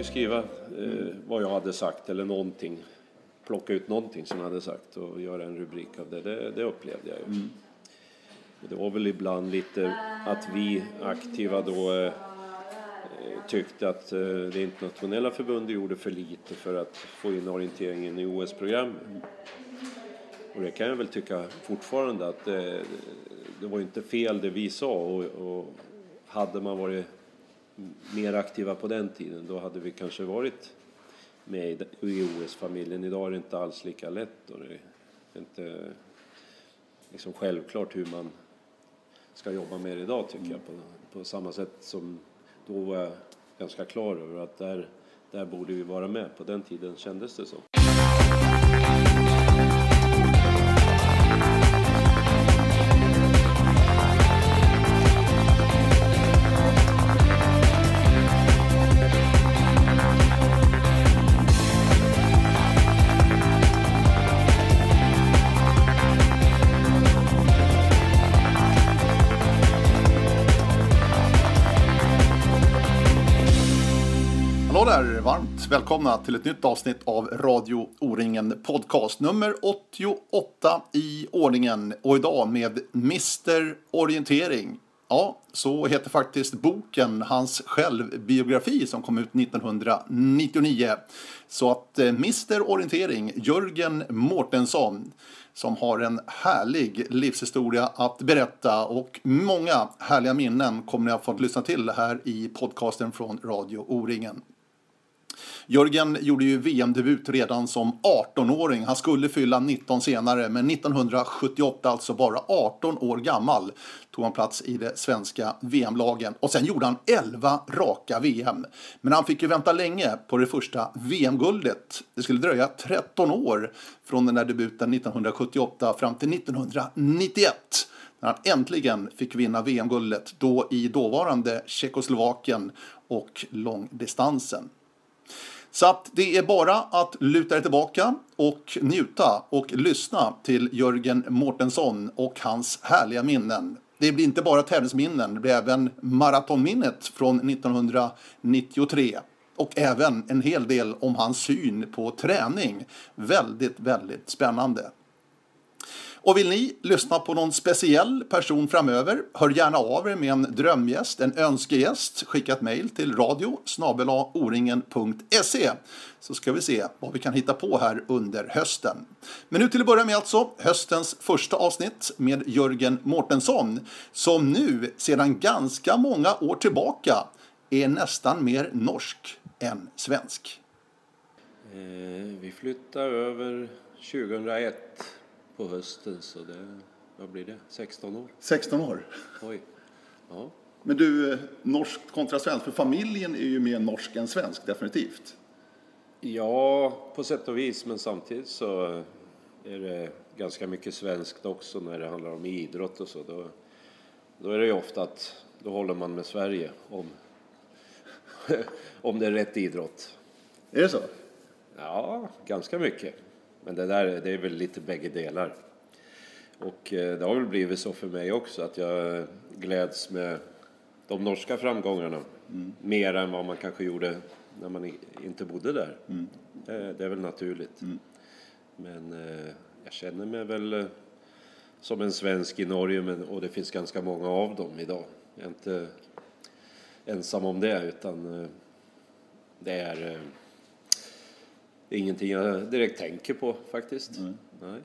ju skriva eh, vad jag hade sagt eller någonting. Plocka ut någonting som jag hade sagt och göra en rubrik av det. Det, det upplevde jag ju. Mm. Det var väl ibland lite att vi aktiva då eh, tyckte att eh, det internationella förbundet gjorde för lite för att få in orienteringen i OS-programmet. Och det kan jag väl tycka fortfarande att eh, det var inte fel det vi sa och, och hade man varit mer aktiva på den tiden då hade vi kanske varit med i- OS-familjen. Idag är det inte alls lika lätt och det är inte liksom självklart hur man ska jobba med det idag tycker jag. På, på samma sätt som då var jag ganska klar över att där, där borde vi vara med. På den tiden kändes det så. Välkomna till ett nytt avsnitt av Radio O-ringen Podcast. Nummer 88 i ordningen och idag med Mr Orientering. Ja, så heter faktiskt boken hans självbiografi som kom ut 1999. Så att eh, Mr Orientering, Jörgen Mårtensson, som har en härlig livshistoria att berätta och många härliga minnen kommer ni att få lyssna till här i podcasten från Radio O-ringen. Jörgen gjorde ju VM-debut redan som 18-åring. Han skulle fylla 19 senare, men 1978, alltså bara 18 år gammal, tog han plats i det svenska VM-lagen. Och sen gjorde han 11 raka VM. Men han fick ju vänta länge på det första VM-guldet. Det skulle dröja 13 år från den där debuten 1978 fram till 1991 när han äntligen fick vinna VM-guldet, då i dåvarande Tjeckoslovakien och långdistansen. Så att det är bara att luta er tillbaka och njuta och lyssna till Jörgen Mårtensson och hans härliga minnen. Det blir inte bara tävlingsminnen, det blir även maratonminnet från 1993 och även en hel del om hans syn på träning. Väldigt, väldigt spännande. Och vill ni lyssna på någon speciell person framöver, hör gärna av er med en drömgäst, en önskegäst. Skicka ett mejl till radio oringen.se så ska vi se vad vi kan hitta på här under hösten. Men nu till att börja med alltså höstens första avsnitt med Jörgen Mårtensson som nu sedan ganska många år tillbaka är nästan mer norsk än svensk. Eh, vi flyttade över 2001 på hösten så det, vad blir det, 16 år? 16 år. Oj. Ja. Men du, eh, norsk kontra svensk, för familjen är ju mer norsk än svensk definitivt. Ja, på sätt och vis, men samtidigt så är det ganska mycket svenskt också när det handlar om idrott och så. Då, då är det ju ofta att då håller man med Sverige om, om det är rätt idrott. Är det så? Ja, ganska mycket. Men det där det är väl lite bägge delar. Och eh, det har väl blivit så för mig också att jag gläds med de norska framgångarna mer än vad man kanske gjorde när man inte bodde där. Det, det är väl naturligt. Men eh, jag känner mig väl eh, som en svensk i Norge men, och det finns ganska många av dem idag. Jag är inte ensam om det utan det är det är ingenting jag direkt tänker på faktiskt. Nej.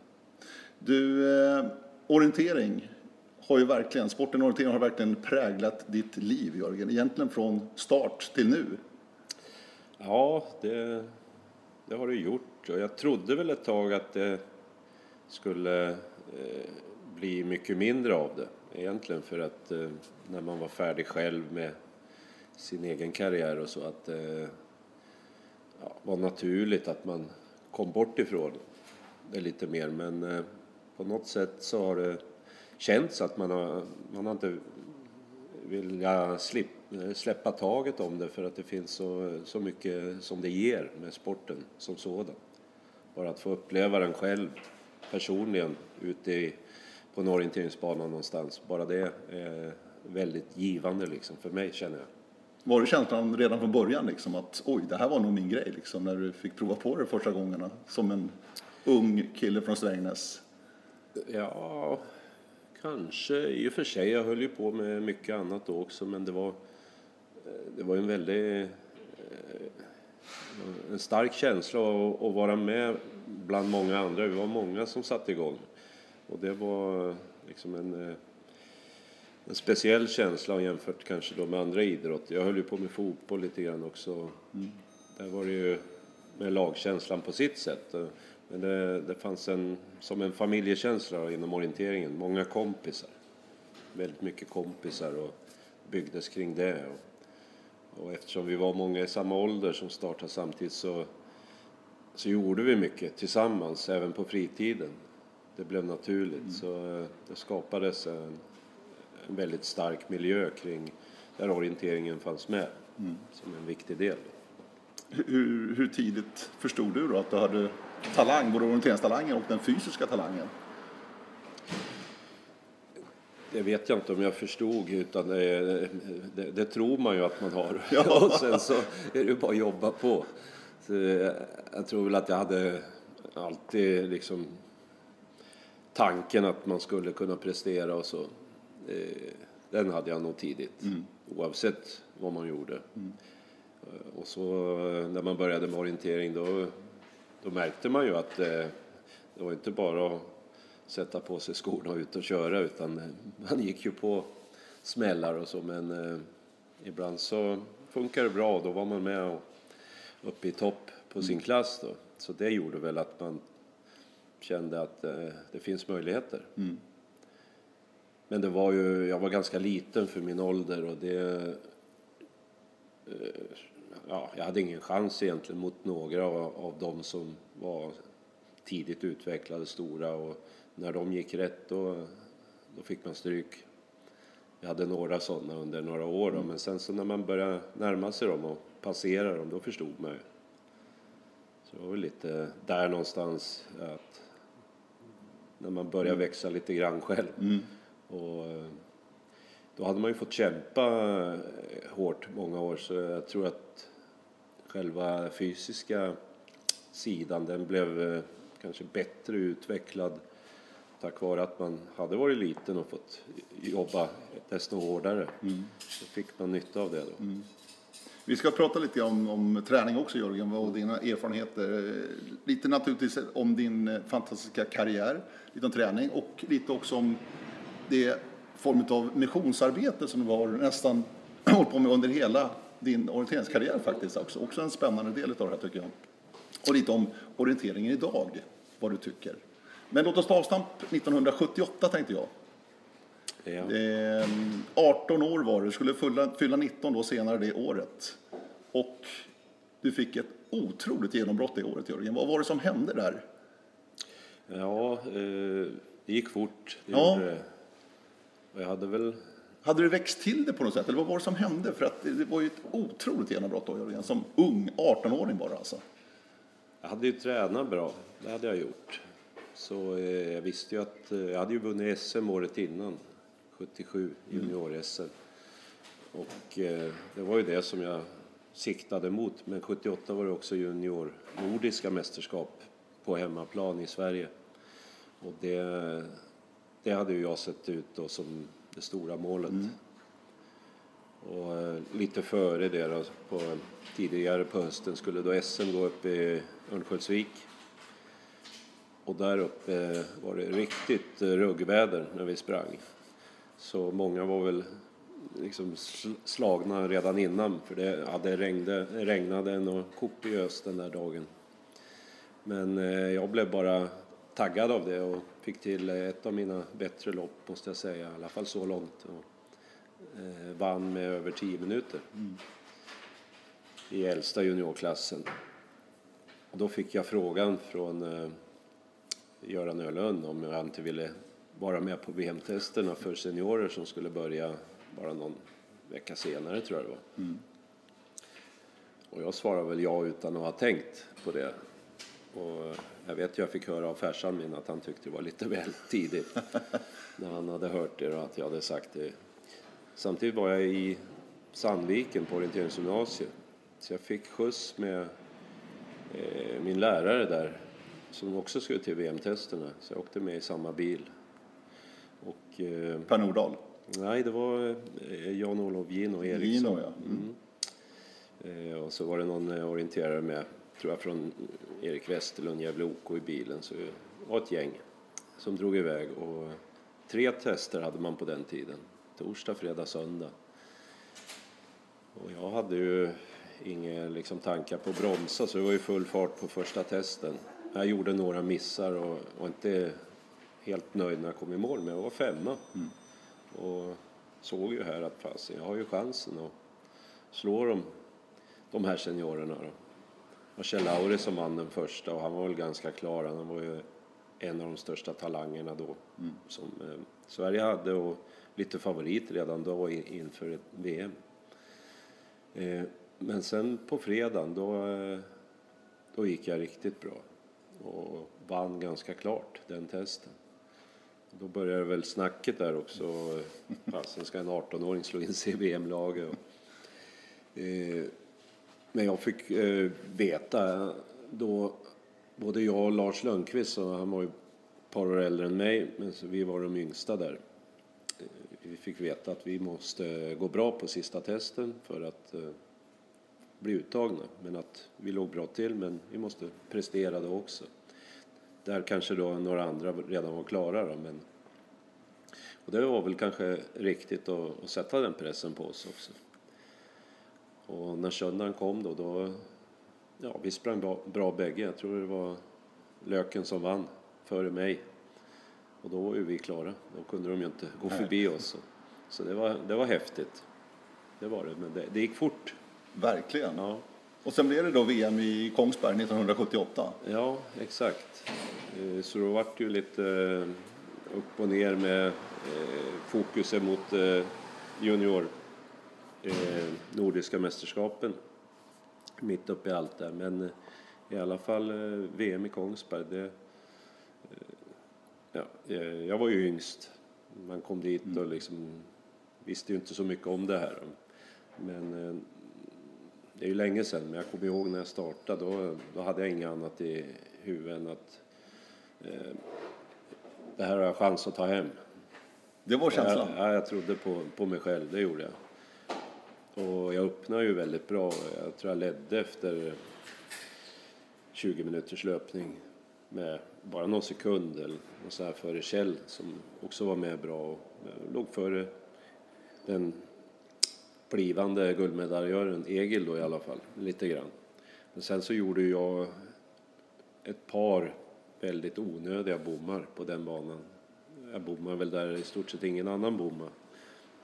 Du, eh, orientering har ju verkligen, sporten orientering har verkligen präglat ditt liv Jörgen. Egentligen från start till nu. Ja, det, det har det gjort. Och jag trodde väl ett tag att det skulle eh, bli mycket mindre av det egentligen för att eh, när man var färdig själv med sin egen karriär och så att det ja, var naturligt att man kom bort ifrån det lite mer. Men eh, på något sätt så har det känts att man har, man har inte vilja slip, eh, släppa taget om det för att det finns så, så mycket som det ger med sporten som sådan. Bara att få uppleva den själv personligen ute i, på en orienteringsbana någonstans. Bara det är väldigt givande liksom för mig känner jag. Var det känslan redan från början liksom att oj, det här var nog min grej liksom när du fick prova på det första gångerna som en ung kille från Strängnäs? Ja, kanske i och för sig. Jag höll ju på med mycket annat då också men det var, eh, det var en väldigt eh, en stark känsla att, att vara med bland många andra. Vi var många som satte igång. Och det var eh, liksom en, en speciell känsla jämfört kanske då med andra idrotter. Jag höll ju på med fotboll lite grann också. Mm. Där var det ju med lagkänslan på sitt sätt. Men det, det fanns en, som en familjekänsla inom orienteringen. Många kompisar. Väldigt mycket kompisar och byggdes kring det. Och, och eftersom vi var många i samma ålder som startade samtidigt så, så gjorde vi mycket tillsammans, även på fritiden. Det blev naturligt. Mm. Så eh, det skapades en, en väldigt stark miljö kring där orienteringen fanns med mm. som en viktig del. Hur, hur tidigt förstod du då att du hade talang, både orienteringstalangen och den fysiska talangen? Det vet jag inte om jag förstod, utan det, det, det tror man ju att man har. Ja. och sen så är det bara att jobba på. Så jag tror väl att jag hade alltid liksom tanken att man skulle kunna prestera och så. Eh, den hade jag nog tidigt, mm. oavsett vad man gjorde. Mm. Och så när man började med orientering då då märkte man ju att eh, det var inte bara att sätta på sig skorna och ut och köra utan eh, man gick ju på smällar och så men eh, ibland så funkar det bra då var man med och uppe i topp på sin mm. klass då. Så det gjorde väl att man kände att eh, det finns möjligheter. Mm. Men det var ju, jag var ganska liten för min ålder och det eh, ja, jag hade ingen chans egentligen mot några av, av dem som var tidigt utvecklade, stora och när de gick rätt då, då fick man stryk. Jag hade några sådana under några år då, mm. men sen så när man började närma sig dem och passera dem då förstod man ju. Så det var väl lite där någonstans att när man började mm. växa lite grann själv. Mm. Och, då hade man ju fått kämpa hårt många år så jag tror att själva fysiska sidan den blev eh, kanske bättre utvecklad tack vare att man hade varit liten och fått jobba desto hårdare. Mm. Så fick man nytta av det då. Mm. Vi ska prata lite om, om träning också Jörgen och dina erfarenheter. Lite naturligtvis om din eh, fantastiska karriär, lite om träning och lite också om det form av missionsarbete som du har nästan hållit på med under hela din orienteringskarriär faktiskt också. Också en spännande del av det här tycker jag. Och lite om orienteringen idag, vad du tycker. Men låt oss ta avstamp 1978 tänkte jag. Ja. Eh, 18 år var du, skulle fylla, fylla 19 då senare det året. Och du fick ett otroligt genombrott det året Jörgen. Vad var det som hände där? Ja, eh, det gick fort. Det ja. gjorde. Och jag hade väl hade du växt till det på något sätt? Eller vad var det som hände? För att det var ju ett otroligt genombrott då, Jörgen, som ung, 18-åring bara alltså. Jag hade ju tränat bra, det hade jag gjort. Så eh, jag visste ju att, eh, jag hade ju vunnit SM året innan, 77, junior-SM. Och eh, det var ju det som jag siktade mot. Men 78 var det också junior nordiska mästerskap på hemmaplan i Sverige. Och det, det hade ju jag sett ut då som det stora målet. Mm. Och eh, lite före det då, på, tidigare på hösten skulle då SM gå upp i Örnsköldsvik. Och där uppe var det riktigt eh, ruggväder när vi sprang. Så många var väl liksom slagna redan innan för det ja, det regnade, regnade något kopiöst den där dagen. Men eh, jag blev bara taggad av det och fick till ett av mina bättre lopp måste jag säga, i alla fall så långt. Och, eh, vann med över 10 minuter mm. i äldsta juniorklassen. Och då fick jag frågan från eh, Göran Ölund om jag inte ville vara med på VM-testerna för seniorer som skulle börja bara någon vecka senare tror jag det var. Mm. Och jag svarade väl ja utan att ha tänkt på det. Och jag vet jag fick höra av farsan min att han tyckte det var lite väl tidigt. när han hade hört det och att jag hade sagt det. Samtidigt var jag i Sandviken på orienteringsgymnasiet. Så jag fick skjuts med eh, min lärare där som också skulle till VM-testerna. Så jag åkte med i samma bil. Och, eh, Per Nordahl? nej, det var eh, Jan-Olof Gino Eriksson. Gino, ja. Mm. Eh, och så var det någon eh, orienterare med, tror jag från Erik Westerlund, Gävle OK i bilen. Så det var ett gäng som drog iväg. Och tre tester hade man på den tiden. Torsdag, fredag, söndag. Och jag hade ju inga liksom, tankar på att bromsa så det var ju full fart på första testen. Jag gjorde några missar och var inte helt nöjd när jag kom i mål men jag var femma. Och såg ju här att fasen, jag har ju chansen att slå dem, de här seniorerna. Då. Och Kjell Lauri som vann den första och han var väl ganska klar. Han var ju en av de största talangerna då som eh, Sverige hade och lite favorit redan då inför ett VM. Eh, men sen på fredagen då, eh, då gick jag riktigt bra och vann ganska klart den testen. Då började väl snacket där också. Fasen ska en 18-åring slå in sig i VM-laget? Men jag fick eh, veta då, både jag och Lars Lundqvist, så han var ju ett par år äldre än mig, men så vi var de yngsta där. Eh, vi fick veta att vi måste gå bra på sista testen för att eh, bli uttagna. Men att vi låg bra till, men vi måste prestera då också. Där kanske då några andra redan var klara då, men och det var väl kanske riktigt att, att sätta den pressen på oss också. Och när söndagen kom då, då ja, vi sprang bra, bra bägge. Jag tror det var Löken som vann före mig. Och då var ju vi klara. Då kunde de ju inte gå Nej. förbi oss. Så det var, det var häftigt. Det var det, men det, det gick fort. Verkligen. Ja, Och sen blev det då VM i Kongsberg 1978. ja exakt. Eh, Så då vart ju lite eh, upp och ner med eh, fokuset mot junior eh, nordiska mästerskapen mitt uppe i allt där. Men eh, i alla fall eh, VM i Kongsberg, det, eh, ja, jag var ju yngst. Man kom dit och liksom visste ju inte så mycket om det här. Men det är ju länge sedan, men jag kommer ihåg när jag startade, då, då hade jag inget annat i huvudet än att eh, det här har jag chans att ta hem. Det var känslan. Ja, ja, jag trodde på, på mig själv, det gjorde jag. Och jag öppnade ju väldigt bra. Jag tror jag ledde efter 20 minuters löpning med bara någon sekund eller något så här före Kjell som också var med bra och jag låg före den blivande guldmedaljören Egil då i alla fall, lite grann. Men sen så gjorde jag ett par väldigt onödiga bommar på den banan. Jag bommade väl där i stort sett ingen annan bommade.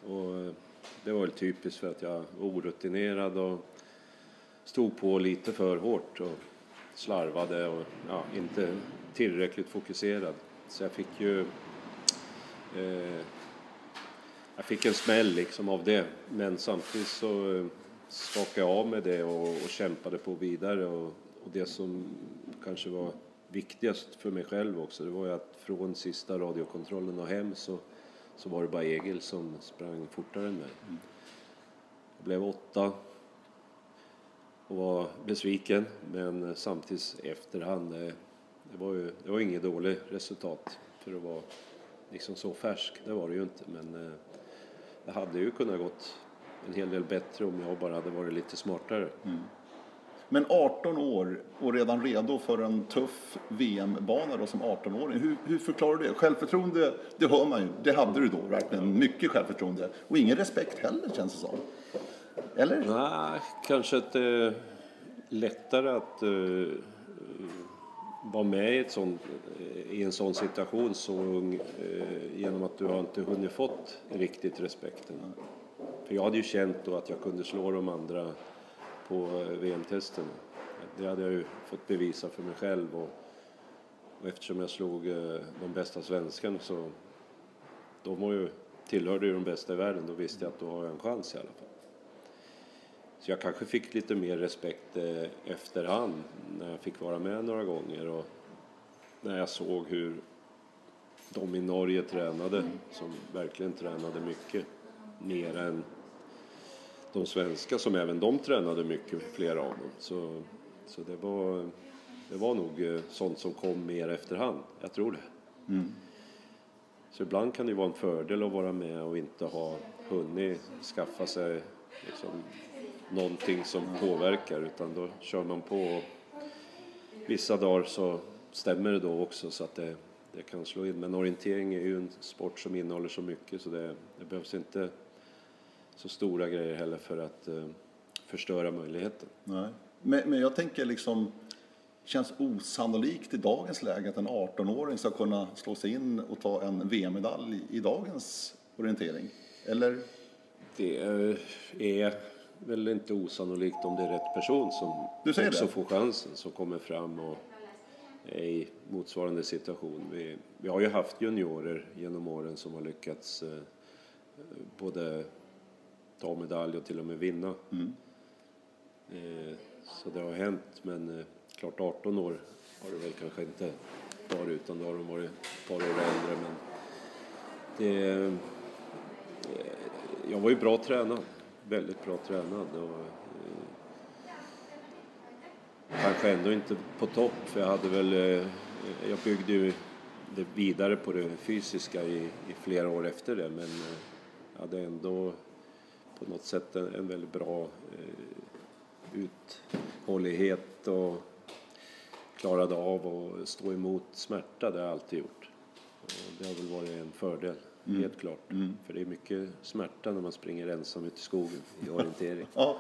Och det var väl typiskt för att jag var orutinerad och stod på lite för hårt och slarvade och ja, inte tillräckligt fokuserad. Så jag fick ju eh, jag fick en smäll liksom av det. Men samtidigt så eh, skakade jag av med det och, och kämpade på vidare. Och, och det som kanske var viktigast för mig själv också, det var ju att från sista radiokontrollen och hem så, så var det bara Egil som sprang fortare än mig. Jag blev åtta och var besviken, men samtidigt efterhand, eh, det var ju det var inget dåligt resultat för att vara liksom så färsk, det var det ju inte. Men eh, det hade ju kunnat gått en hel del bättre om jag bara hade varit lite smartare. Men 18 år och redan redo för en tuff VM-bana då som 18-åring. Hur, hur förklarar du det? Självförtroende, det hör man ju. Det hade du då verkligen. Mycket självförtroende. Och ingen respekt heller känns det som. Eller? Nej, kanske att det är lättare att uh, vara med i, ett sånt, eh, i en sån situation så ung uh, genom att du har inte hunnit fått riktigt respekten. För jag hade ju känt då att jag kunde slå de andra på eh, VM-testen. Det hade jag ju fått bevisa för mig själv och, och eftersom jag slog eh, de bästa svenskarna så de var ju, tillhörde ju de bästa i världen, då visste jag att då har jag en chans i alla fall. Så jag kanske fick lite mer respekt eh, efterhand när jag fick vara med några gånger och när jag såg hur de i Norge tränade, som verkligen tränade mycket, mer än de svenska som även de tränade mycket, flera av dem. Så, så det, var, det var nog eh, sånt som kom mer efterhand, jag tror det. Så ibland kan det vara en fördel att vara med och inte ha hunnit skaffa sig liksom, någonting som påverkar utan då kör man på. Och vissa dagar så stämmer det då också så att det, det kan slå in. Men orientering är ju en sport som innehåller så mycket så det, det behövs inte så stora grejer heller för att eh, förstöra möjligheten. Nej. Men, men jag tänker liksom, känns osannolikt i dagens läge att en 18-åring ska kunna slå sig in och ta en VM-medalj i dagens orientering? Eller? Det är väl inte osannolikt om det är rätt person som Du också det? får chansen, som kommer fram och är i motsvarande situation. Vi, vi har ju haft juniorer genom åren som har lyckats eh, både ta medalj och till och med vinna. Mm. Eh, så det har hänt, men eh, klart 18 år har det väl kanske inte varit utan då har de varit ett par år äldre. Men det, eh, jag var ju bra tränad, väldigt bra tränad. Och, eh, kanske ändå inte på topp, för jag hade väl, jag byggde ju det vidare på det fysiska i, i flera år efter det, men jag hade ändå på något sätt en, en väldigt bra eh, uthållighet och klarade av att stå emot smärta, det har jag alltid gjort. Och det har väl varit en fördel, helt klart. För det är mycket smärta när man springer ensam ut i skogen i orientering. Ja.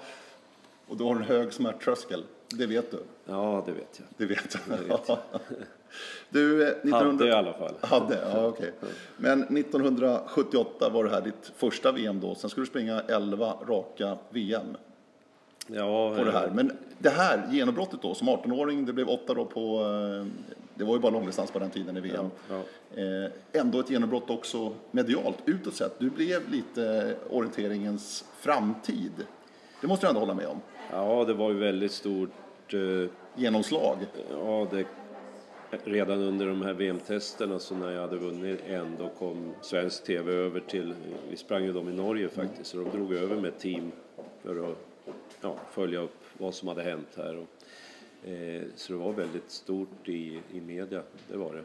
Och du har en hög smärttröskel, det vet du. Ja, det vet jag. Det vet du. Det vet jag. du, eh, 1900... Hade i alla fall. Hade, ja okej. Men 1978 var det här ditt första VM då. Sen skulle du springa 11 raka VM Ja, på det här. Men det här genombrottet då, som 18-åring, det blev åtta då på... eh, Det var ju bara långdistans på den tiden i VM. Ja, Eh, ändå ett genombrott också medialt, utåt sett. Du blev lite orienteringens framtid. Det måste du ändå hålla med om. ja, det var ju väldigt stort eh, Genomslag. Ja, det, redan under de här VM-testerna så när jag hade vunnit en då kom svensk TV över till, vi sprang ju dem i Norge faktiskt, så de drog över med ett team för att ja, följa upp vad som hade hänt här. Och, eh, så det var väldigt stort i, i media, det var det.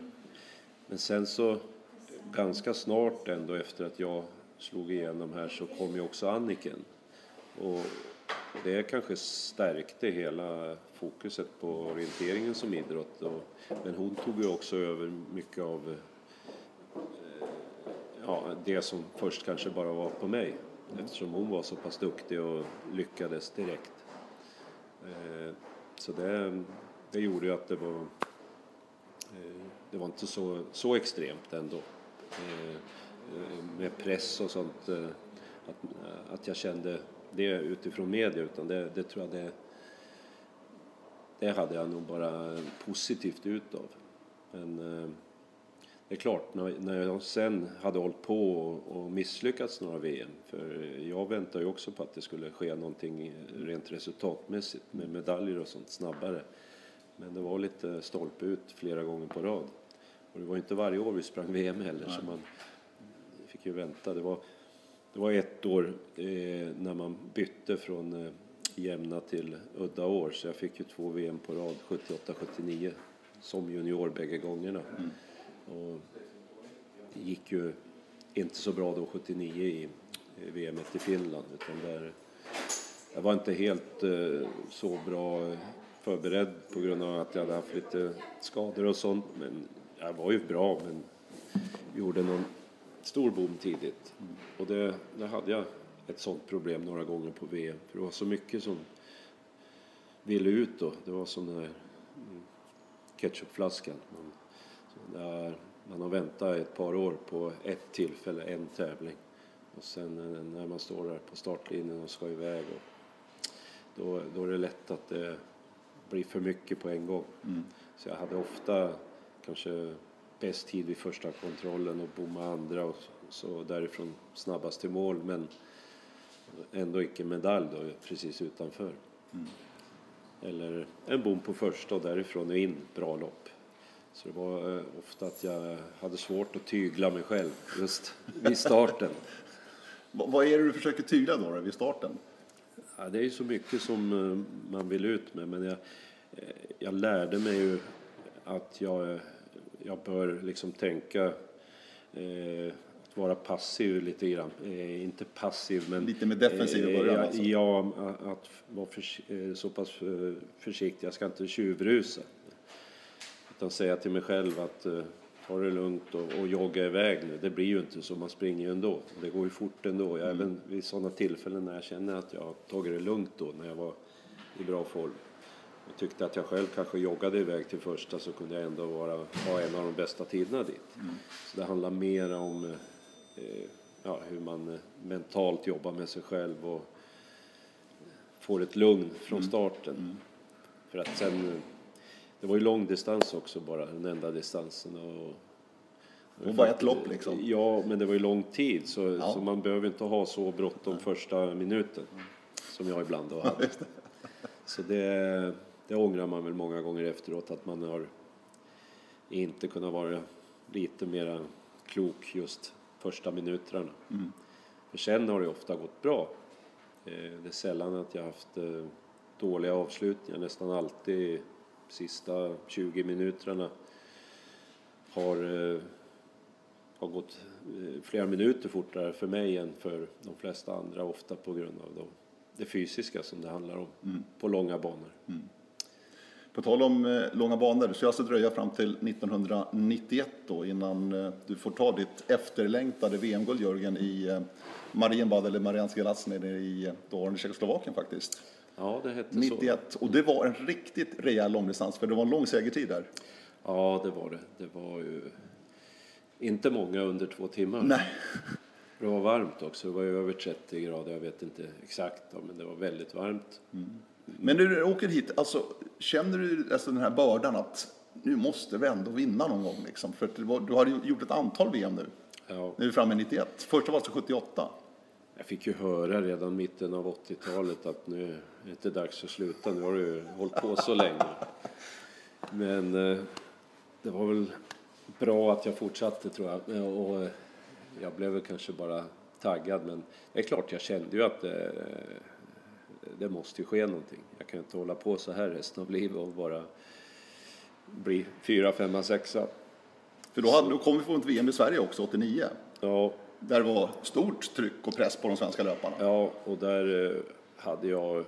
Men sen så ganska snart ändå efter att jag slog igenom här så kom ju också Anniken. Och det kanske stärkte hela fokuset på orienteringen som idrott. Och, men hon tog ju också över mycket av eh, ja, det som först kanske bara var på mig. Eftersom hon var så pass duktig och lyckades direkt. Eh, Så det, det gjorde ju att det var, eh, det var inte så, så extremt ändå. Eh, eh Med press och sånt. eh, Att, att jag kände det utifrån media utan det, det tror jag det, det hade jag nog bara positivt utav. Men eh, det är klart, när, när jag sen hade hållit på och, och misslyckats några VM, för jag väntade ju också på att det skulle ske någonting rent resultatmässigt med medaljer och sånt snabbare. Men det var lite stolpe ut flera gånger på rad. Och det var inte varje år vi sprang VM heller så man fick ju vänta. Det var, det var ett år eh, när man bytte från eh, jämna till udda år så jag fick ju två VM på rad 78-79 som junior bägge gångerna. Och det gick ju inte så bra då 79 i VM i Finland utan där jag var inte helt eh, så bra förberedd på grund av att jag hade haft lite skador och sånt men jag var ju bra men gjorde någon stor bom tidigt. Och det, där hade jag ett sånt problem några gånger på VM. För det var så mycket som ville ut då. Det var som den här mm, ketchupflaskan. Man, där, man har väntat ett par år på ett tillfälle, en tävling. Och sen när man står där på startlinjen och ska iväg. Och då, då är det lätt att det blir för mycket på en gång. Så jag hade ofta kanske bäst tid vid första kontrollen och bomma andra och så därifrån snabbast till mål men ändå icke medalj då precis utanför. Eller en bom på första och därifrån och in bra lopp. Så det var eh, ofta att jag hade svårt att tygla mig själv just vid starten. Va- Vad är det du försöker tygla då, då vid starten? Ja, det är ju så mycket som eh, man vill ut med men jag, eh, jag lärde mig ju att jag, jag bör liksom tänka eh, att vara passiv lite grann. Eh, inte passiv men... Lite mer defensiv i början ja, alltså. Ja, att vara för, eh, så pass eh, försiktig. Jag ska inte tjuvrusa. Utan säga till mig själv att eh, ta det lugnt och, och jogga iväg nu. Det blir ju inte så, man springer ju ändå. Det går ju fort ändå. Jag, Även vid sådana tillfällen när jag känner att jag har tagit det lugnt då, när jag var i bra form. Jag tyckte att jag själv kanske joggade iväg till första så kunde jag ändå vara, ha en av de bästa tiderna dit. Så det handlar mer om eh, ja, hur man eh, mentalt jobbar med sig själv och får ett lugn från starten. För att sen, eh, det var ju lång distans också bara, den enda distansen. Och, Och bara ett lopp liksom. Ja, men det var ju lång tid så, Ja. så man behöver inte ha så bråttom första minuten. Som jag ibland då hade. Så det, det ångrar man väl många gånger efteråt att man har inte kunnat vara lite mera klok just första minuterna. För sen har det ofta gått bra. Eh, Det är sällan att jag haft eh, dåliga avslutningar, nästan alltid sista 20 minuterna har, eh, har gått flera minuter fortare för mig än för de flesta andra, ofta på grund av de, det fysiska som det handlar om på långa banor. På tal om eh, långa banor, det ska alltså dröja fram till 1991 då innan eh, du får ta ditt efterlängtade VM-guld Jörgen i eh, Marienbad eller Marianska Galac nere i dåvarande Tjeckoslovakien faktiskt. Ja, det hette så. 91 och det var en riktigt rejäl långdistans för det var en lång segertid där. Ja, det var det. Det var ju inte många under två timmar. Nej. Det var varmt också. Det var över 30 grader. Jag vet inte exakt, men det var väldigt varmt. Men när du åker hit, alltså, känner du alltså, den här bördan att nu måste vi ändå vinna någon gång liksom? För var, du har gjort ett antal VM nu. Ja, Nu är vi framme i 91. Första var alltså 78. jag fick ju höra redan mitten av 80-talet att nu är det inte dags att sluta. Nu har du hållit på så länge. Men eh, det var väl bra att jag fortsatte tror jag. Eh, Och eh, jag blev väl kanske bara taggad. Men det är klart, jag kände ju att det, måste ju ske någonting. Jag kan inte hålla på så här resten av livet och bara bli fyra, femma, sexa. För då, hade, då kom vi få ett VM i Sverige också, 89. Ja, Där det var stort tryck och press på de svenska löparna. Ja, och där eh, hade jag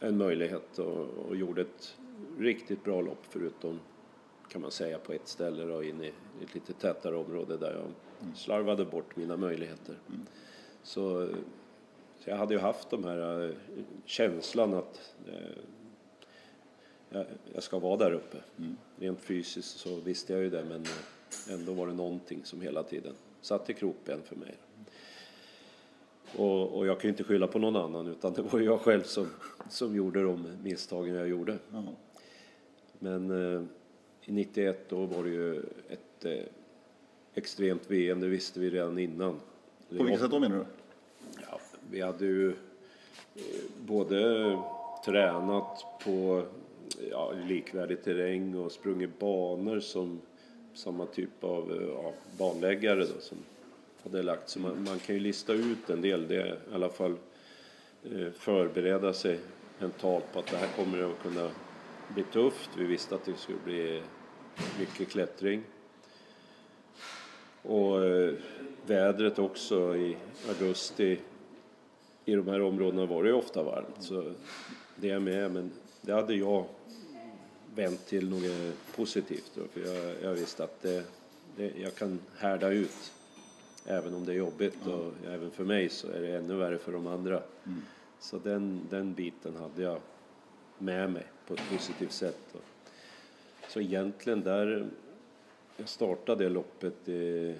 en möjlighet och, och gjorde ett riktigt bra lopp förutom kan man säga på ett ställe då in i ett lite tätare område där jag slarvade bort mina möjligheter. Så, eh, så jag hade ju haft de här eh, känslan att eh, jag, ska vara där uppe. Rent fysiskt så visste jag ju det men eh, ändå var det någonting som hela tiden satte krokben för mig. Och, och jag kan ju inte skylla på någon annan utan det var ju jag själv som, som gjorde de misstagen jag gjorde. Ja. Men eh, i 91 då var det ju ett eh, extremt VM, det visste vi redan innan. På vilket sätt då menar du? Ja, vi hade ju eh, både tränat på ja, likvärdig terräng och sprungit banor som samma typ av eh, ja, banläggare då, som hade lagt. Så man, man kan ju lista ut en del, det är i alla fall eh, förbereda sig mentalt på att det här kommer att kunna bli tufft. Vi visste att det skulle bli mycket klättring. Och eh, vädret också i augusti i de här områdena var det ju ofta varmt. Så det är med, men det hade jag vänt till något positivt. Då, för jag, jag visste att det, det, jag kan härda ut. Även om det är jobbigt och även för mig så är det ännu värre för de andra. Så den, den biten hade jag med mig på ett positivt sätt. Och, så egentligen där jag startade loppet eh,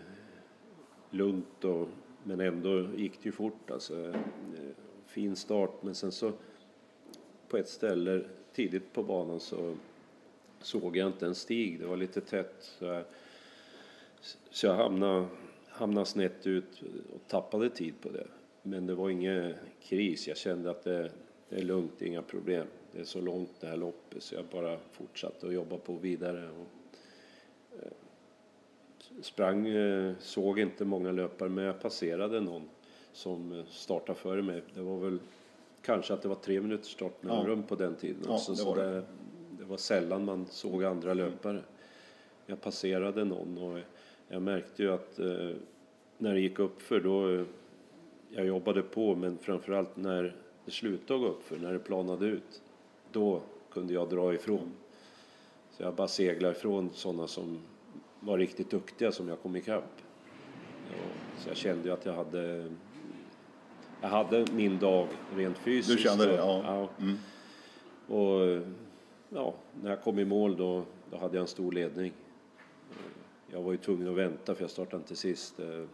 lugnt och, men ändå gick det ju fort alltså. Eh, fin start men sen så på ett ställe tidigt på banan så såg jag inte en stig. Det var lite tätt. Så jag, så jag hamnade, hamnade snett ut och tappade tid på det. Men det var ingen kris. Jag kände att det, det är lugnt, inga problem. Det är så långt det här loppet så jag bara fortsatte att jobba på vidare. Och, sprang, eh, såg inte många löpare men jag passerade någon som eh, startade före mig. Det var väl kanske att det var tre minuters startmellanrum på den tiden Ja, också. det så var det. det, det var sällan man såg andra löpare. Jag passerade någon och jag märkte ju att eh, när det gick upp för då jag jobbade på men framförallt när det slutade gå upp för när det planade ut då kunde jag dra ifrån. Så jag bara seglade ifrån sådana som var riktigt duktiga som jag kom ikapp. Ja, så jag kände ju att jag hade jag hade min dag rent fysiskt. Du kände det, och- ja. Mm. Och ja, när jag kom i mål då, då hade jag en stor ledning. Jag var ju tvungen att vänta för jag startade inte sist. Eh,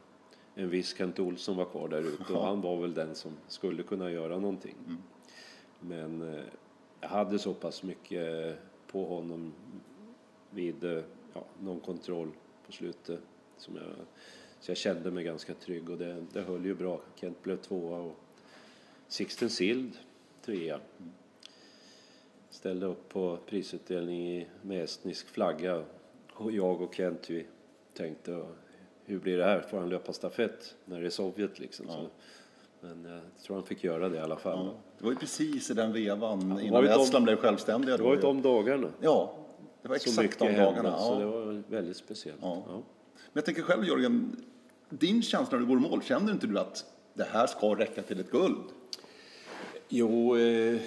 En viss Kent Olsson var kvar där ute och han var väl den som skulle kunna göra någonting. Men eh, jag hade så pass mycket på honom vid eh, ja, någon kontroll på slutet. Som jag, så jag kände mig ganska trygg och det, det höll ju bra. Kent blev tvåa och Sixten Sild trea. Ställde upp på prisutdelning med estnisk flagga. Och jag och Kent vi tänkte hur blir det här? Får han löpa stafett när det är Sovjet liksom? Så, men jag tror han fick göra det i alla fall. Ja. Det var ju precis i den vevan var innan de- Estland blev självständiga. Det var ju. de dagarna. Ja, det var Så exakt mycket de dagarna. så Ja. det var väldigt speciellt. Ja. Ja. Men jag tänker själv Jörgen, din känsla när du går i mål, känner inte du att det här ska räcka till ett guld? Jo, eh,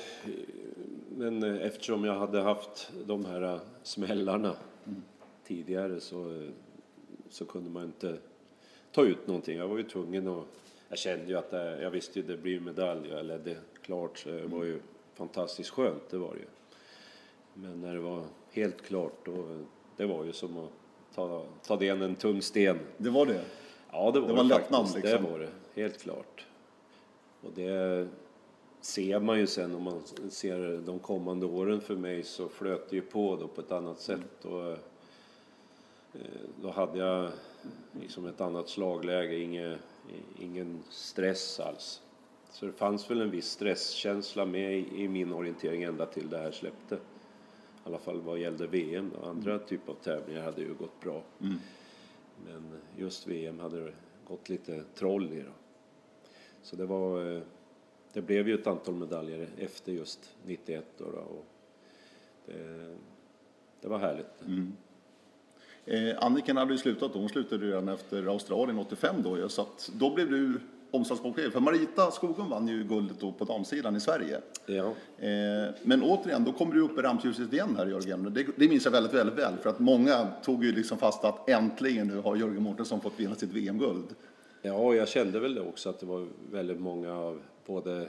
men eftersom jag hade haft de här smällarna tidigare så, så kunde man inte ta ut någonting. Jag var ju tvungen att... Jag kände ju att det, jag visste ju det blir medalj. Jag ledde klart så det var ju fantastiskt skönt, det var det ju. Men när det var helt klart då, det var ju som att ta, ta det en tung sten. Det var det? Ja, det var Det det, var en lättnad, faktiskt. liksom. Det var det, helt klart. Och det ser man ju sen om man ser de kommande åren för mig så flöt det ju på då på ett annat sätt. Och, eh, då hade jag liksom ett annat slagläge, inge, ingen stress alls. Så det fanns väl en viss stresskänsla med i min orientering ända till det här släppte. I alla fall vad gällde VM. Då. Andra typer av tävlingar hade ju gått bra. Men just VM hade det gått lite troll i då. Så det var... eh, Det blev ju ett antal medaljer efter just 91 då. då och det, det var härligt. Eh, Anniken hade ju slutat då, hon slutade redan efter Australien 85 då så då blev du omslagsboken. För Marita Skogen vann ju guldet då på damsidan i Sverige. Ja, Eh, men återigen, då kommer du upp i rampljuset igen här Jörgen. Det, det minns jag väldigt, väldigt väl, för att många tog ju liksom fast att äntligen nu har Jörgen Mårtensson fått vinna sitt VM-guld. ja jag kände väl det också att det var väldigt många av både eh,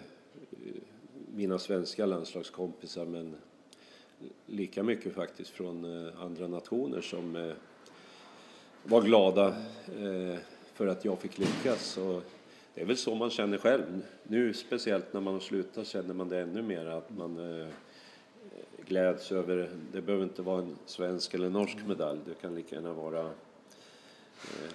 mina svenska landslagskompisar men lika mycket faktiskt från eh, andra nationer som var glada för att jag fick lyckas. Och det är väl så man känner själv. Nu speciellt när man har slutat känner man det ännu mer att man eh, gläds över, det behöver inte vara en svensk eller norsk medalj, det kan lika gärna vara eh,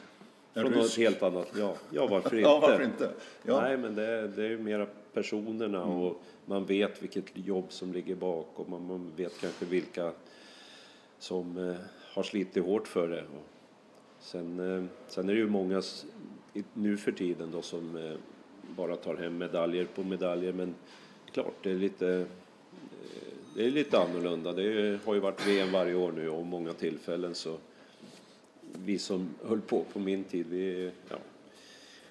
från något rysk. helt annat. Ja, ja varför inte? Ja, varför inte? Ja. Mm. Nej, men det, är- det är ju mera personerna och man vet vilket jobb som ligger bakom och man vet kanske vilka som eh, har slitit hårt för det. Och sen, eh, sen är det ju många nu för tiden då som eh, bara tar hem medaljer på medaljer men klart det är lite eh, det är lite annorlunda. Det har ju varit VM varje år nu och många tillfällen så vi som höll på på min tid, vi ja,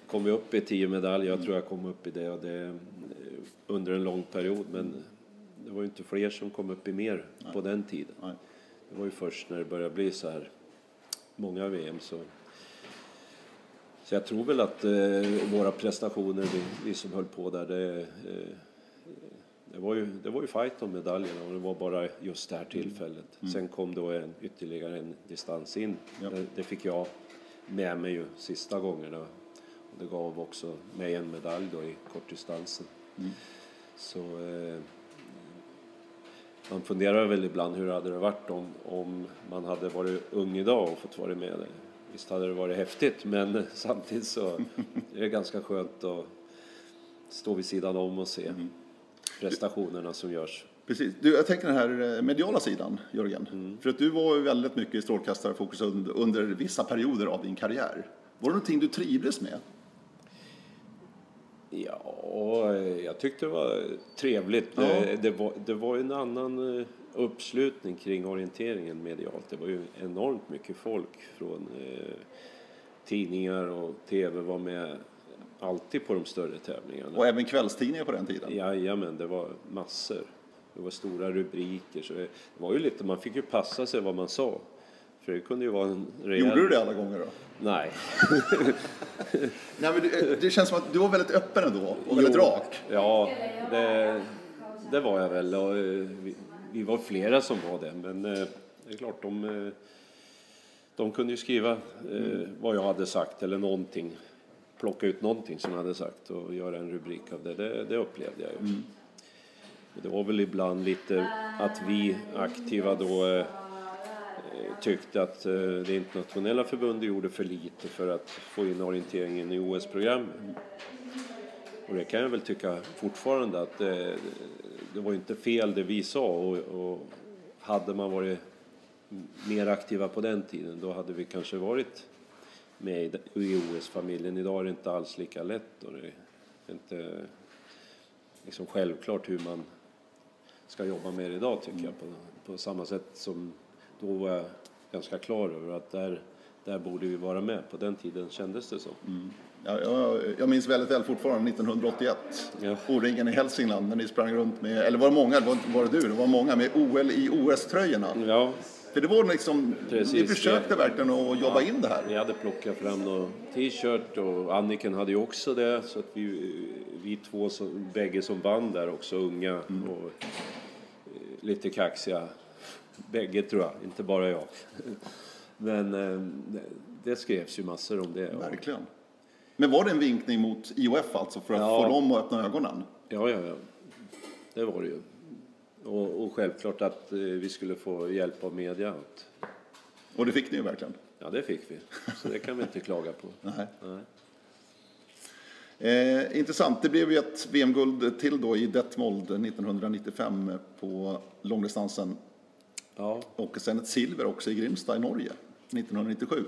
kom vi upp i tio medaljer. Jag tror jag kom upp i det, och det eh, under en lång period. Men det var ju inte fler som kom upp i mer på den tiden. Nej. Det var ju först när det började bli så här många VM så så jag tror väl att eh, våra prestationer, vi, vi som höll på där, det, eh, det, var ju, det var ju fight om medaljerna och det var bara just det här tillfället. Sen kom då en, ytterligare en distans in. Ja. Det, det fick jag med mig ju sista gångerna. Och det gav också mig en medalj då i kortdistansen. Så eh, man funderar väl ibland hur hade det varit om, om man hade varit ung idag och fått vara med. Visst hade det varit häftigt men samtidigt så är det ganska skönt att stå vid sidan om och se prestationerna som görs. Precis. Du, jag tänker den här eh, mediala sidan, Jörgen. Mm. För att du var ju väldigt mycket i strålkastarfokus under, under vissa perioder av din karriär. Var det någonting du trivdes med? Ja, jag tyckte det var trevligt. Ja. Det, det, var, det var en annan eh, uppslutning kring orienteringen medialt. Det var ju enormt mycket folk från eh, tidningar och tv var med alltid på de större tävlingarna. Och även kvällstidningar på den tiden. Jajamän, det var massor. Det var stora rubriker. Så det var ju lite, man fick ju passa sig vad man sa. För det kunde ju vara en rejäl... Gjorde du det alla gånger då? Nej. Nej, men det, det känns som att du var väldigt öppen ändå och väldigt Jo. rak. Ja, det, det var jag väl. Och, eh, vi, var flera som var det. Men eh, det är klart, de, eh, de kunde ju skriva eh, vad jag hade sagt eller någonting. Plocka ut någonting som jag hade sagt och göra en rubrik av det. Det, det upplevde jag ju. Men Det var väl ibland lite att vi aktiva då eh, tyckte att det internationella förbundet gjorde för lite för att få in orienteringen i OS-programmet. Och det kan jag väl tycka fortfarande att det, det var inte fel det vi sa och, och hade man varit mer aktiva på den tiden då hade vi kanske varit med i, OS-familjen. Idag är det inte alls lika lätt och det är inte liksom självklart hur man ska jobba med det idag tycker jag. På, på samma sätt som då var jag ganska klar över att där, där borde vi vara med. På den tiden kändes det så. Mm. Ja, jag, jag minns väldigt väl fortfarande 1981. Ja. O-ringen i Hälsingland när ni sprang runt med, eller var det många, var, var det du? Det var många med OL i OS-tröjorna. Ja, För det var liksom, Precis, ni försökte verkligen att jobba in det här. Vi hade plockat fram någon t-shirt och Anniken hade ju också det. Så att vi, vi två, som, bägge som vann där också, unga och eh, lite kaxiga. Bägge tror jag, inte bara jag. Men eh, det- det skrevs ju massor om det. Verkligen. Men var det en vinkning mot IOF alltså för att Ja. få dem att öppna ögonen? ja, ja, ja. Det var det ju. Och, och självklart att eh, vi skulle få hjälp av media. Och det fick ni ju verkligen. ja, det fick vi. Så det kan vi inte klaga på. Nej. Nej. Eh, intressant. Det blev ju ett VM-guld till då i Detmold 1995 på långdistansen Ja, och sen ett silver också i Grimsta i Norge 1997.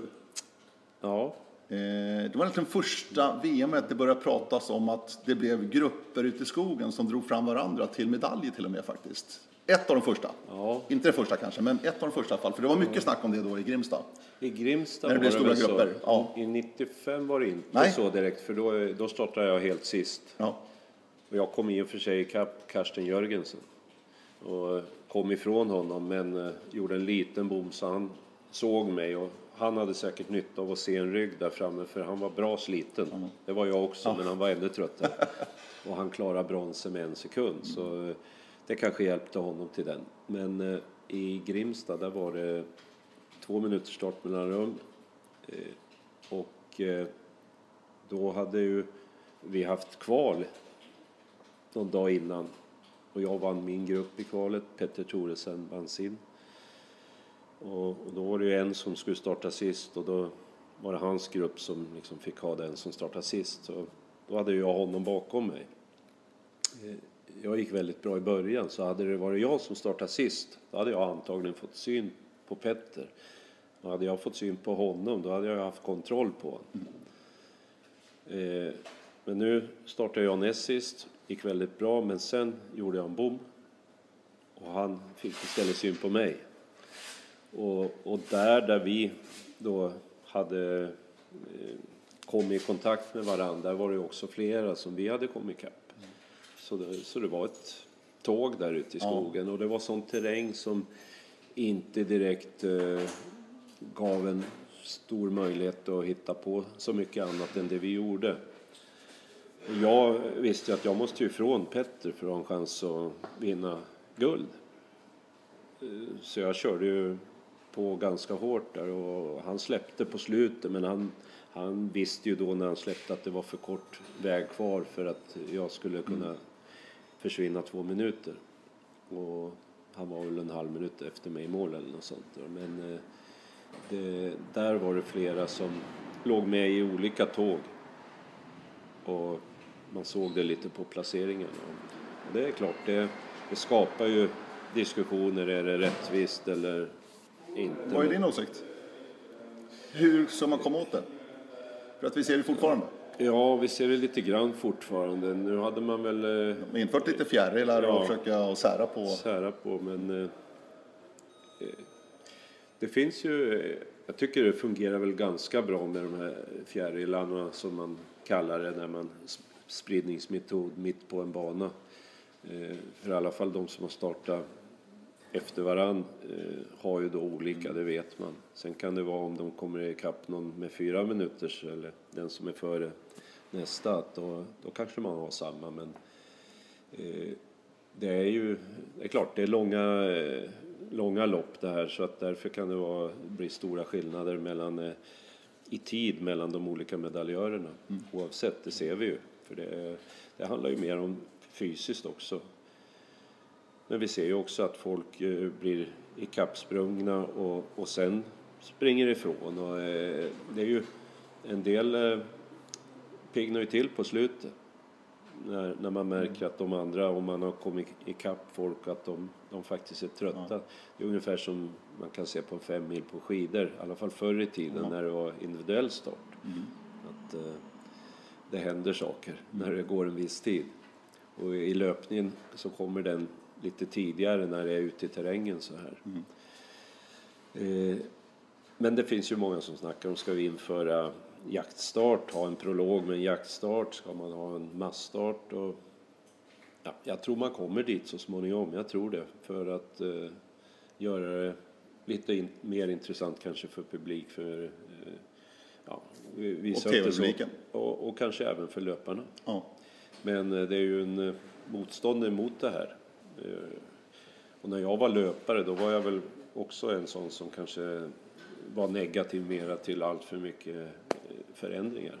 ja, det var egentligen första VMet det började pratas om att det blev grupper ute i skogen som drog fram varandra till medaljer till och med faktiskt. Ett av de första. ja. Inte det första kanske, men ett av de första i alla fall. För det var mycket snack om det då i Grimsta. I Grimsta När det blev stora grupper, ja. I 95 var det inte Nej. så direkt för då, då startade jag helt sist. Ja. Och jag kom i och för sig ikapp Karsten Jörgensen. Och eh, kom ifrån honom men eh, gjorde en liten bom så han såg mig och han hade säkert nytta av att se en rygg där framme för han var bra sliten. Det var jag också men han var ännu tröttare. och han klarade bronsen med en sekund så eh, det kanske hjälpte honom till den. Men eh, i Grimsta där var det två minuters start mellanrum. Eh, och eh, då hade ju vi haft kval någon dag innan. Och jag vann min grupp i kvalet. Petter Thoresen vann sin. Och, och då var det ju en som skulle starta sist och då var det hans grupp som liksom fick ha den som startade sist. Så då hade jag honom bakom mig. Eh, jag gick väldigt bra i början så hade det varit jag som startade sist då hade jag antagligen fått syn på Petter. Och hade jag fått syn på honom då hade jag haft kontroll på honom. Eh, men nu startade jag näst sist, gick väldigt bra, men sen gjorde jag en bom. Och han fick istället syn på mig. Och, och där, där vi då hade eh, kommit i kontakt med varandra, där var det också flera som vi hade kommit ikapp. Så det, så det var ett tåg där ute i skogen och det var sån terräng som inte direkt eh, gav en stor möjlighet att hitta på så mycket annat än det vi gjorde. Jag visste att jag måste ju ifrån Petter för att ha en chans att vinna guld. Eh, Så jag körde ju på ganska hårt där och han släppte på slutet men han, han visste ju då när han släppte att det var för kort väg kvar för att jag skulle kunna försvinna två minuter. Och han var väl en halv minut efter mig i mål eller något sånt. Men eh, det, där var det flera som låg med i olika tåg. Och man såg det lite på placeringen. Och det är klart, det, det skapar ju diskussioner. Är det rättvist eller inte? Vad är din åsikt? Hur ska man komma åt det? För att vi ser det fortfarande. Ja, vi ser det lite grann fortfarande. Nu hade man väl eh, De infört lite fjärilar Ja. och försöka sära på. sära på, men eh, eh, det finns ju, eh, jag tycker det fungerar väl ganska bra med de här fjärilarna som man kallar det när man spridningsmetod mitt på en bana. Eh, för i alla fall de som har startat efter varann eh, har ju då olika, det vet man. Sen kan det vara om de kommer ikapp någon med fyra minuters eller den som är före nästa, att då, då kanske man har samma. Men eh, det är ju, det är klart, det är långa, eh, långa lopp det här så att därför kan det vara, bli stora skillnader mellan, eh, i tid mellan de olika medaljörerna. Oavsett, det ser vi ju. För det, det handlar ju mer om fysiskt också. Men vi ser ju också att folk eh, blir ikappsprungna och, och sen springer ifrån. Och, eh, det är ju en del eh, piggnar ju till på slutet. När, när man märker att de andra, om man har kommit ikapp folk, att de, de faktiskt är trötta. Det är ungefär som man kan se på en fem mil på skidor, i alla fall förr i tiden när det var individuell start. Att eh, det händer saker när det går en viss tid. Och i löpningen så kommer den lite tidigare när det är ute i terrängen så här. Eh, men det finns ju många som snackar om, ska vi införa jaktstart, ha en prolog med en jaktstart, ska man ha en massstart? Och, ja, jag tror man kommer dit så småningom, jag tror det. För att eh, göra det lite in, mer intressant kanske för publik, för eh, ja, visa Och TV-publiken. Och, och kanske även för löparna. Ja. Men eh, det är ju en eh, motstånd emot det här. Eh, Och när jag var löpare då var jag väl också en sån som kanske var negativ mera till allt för mycket eh, förändringar.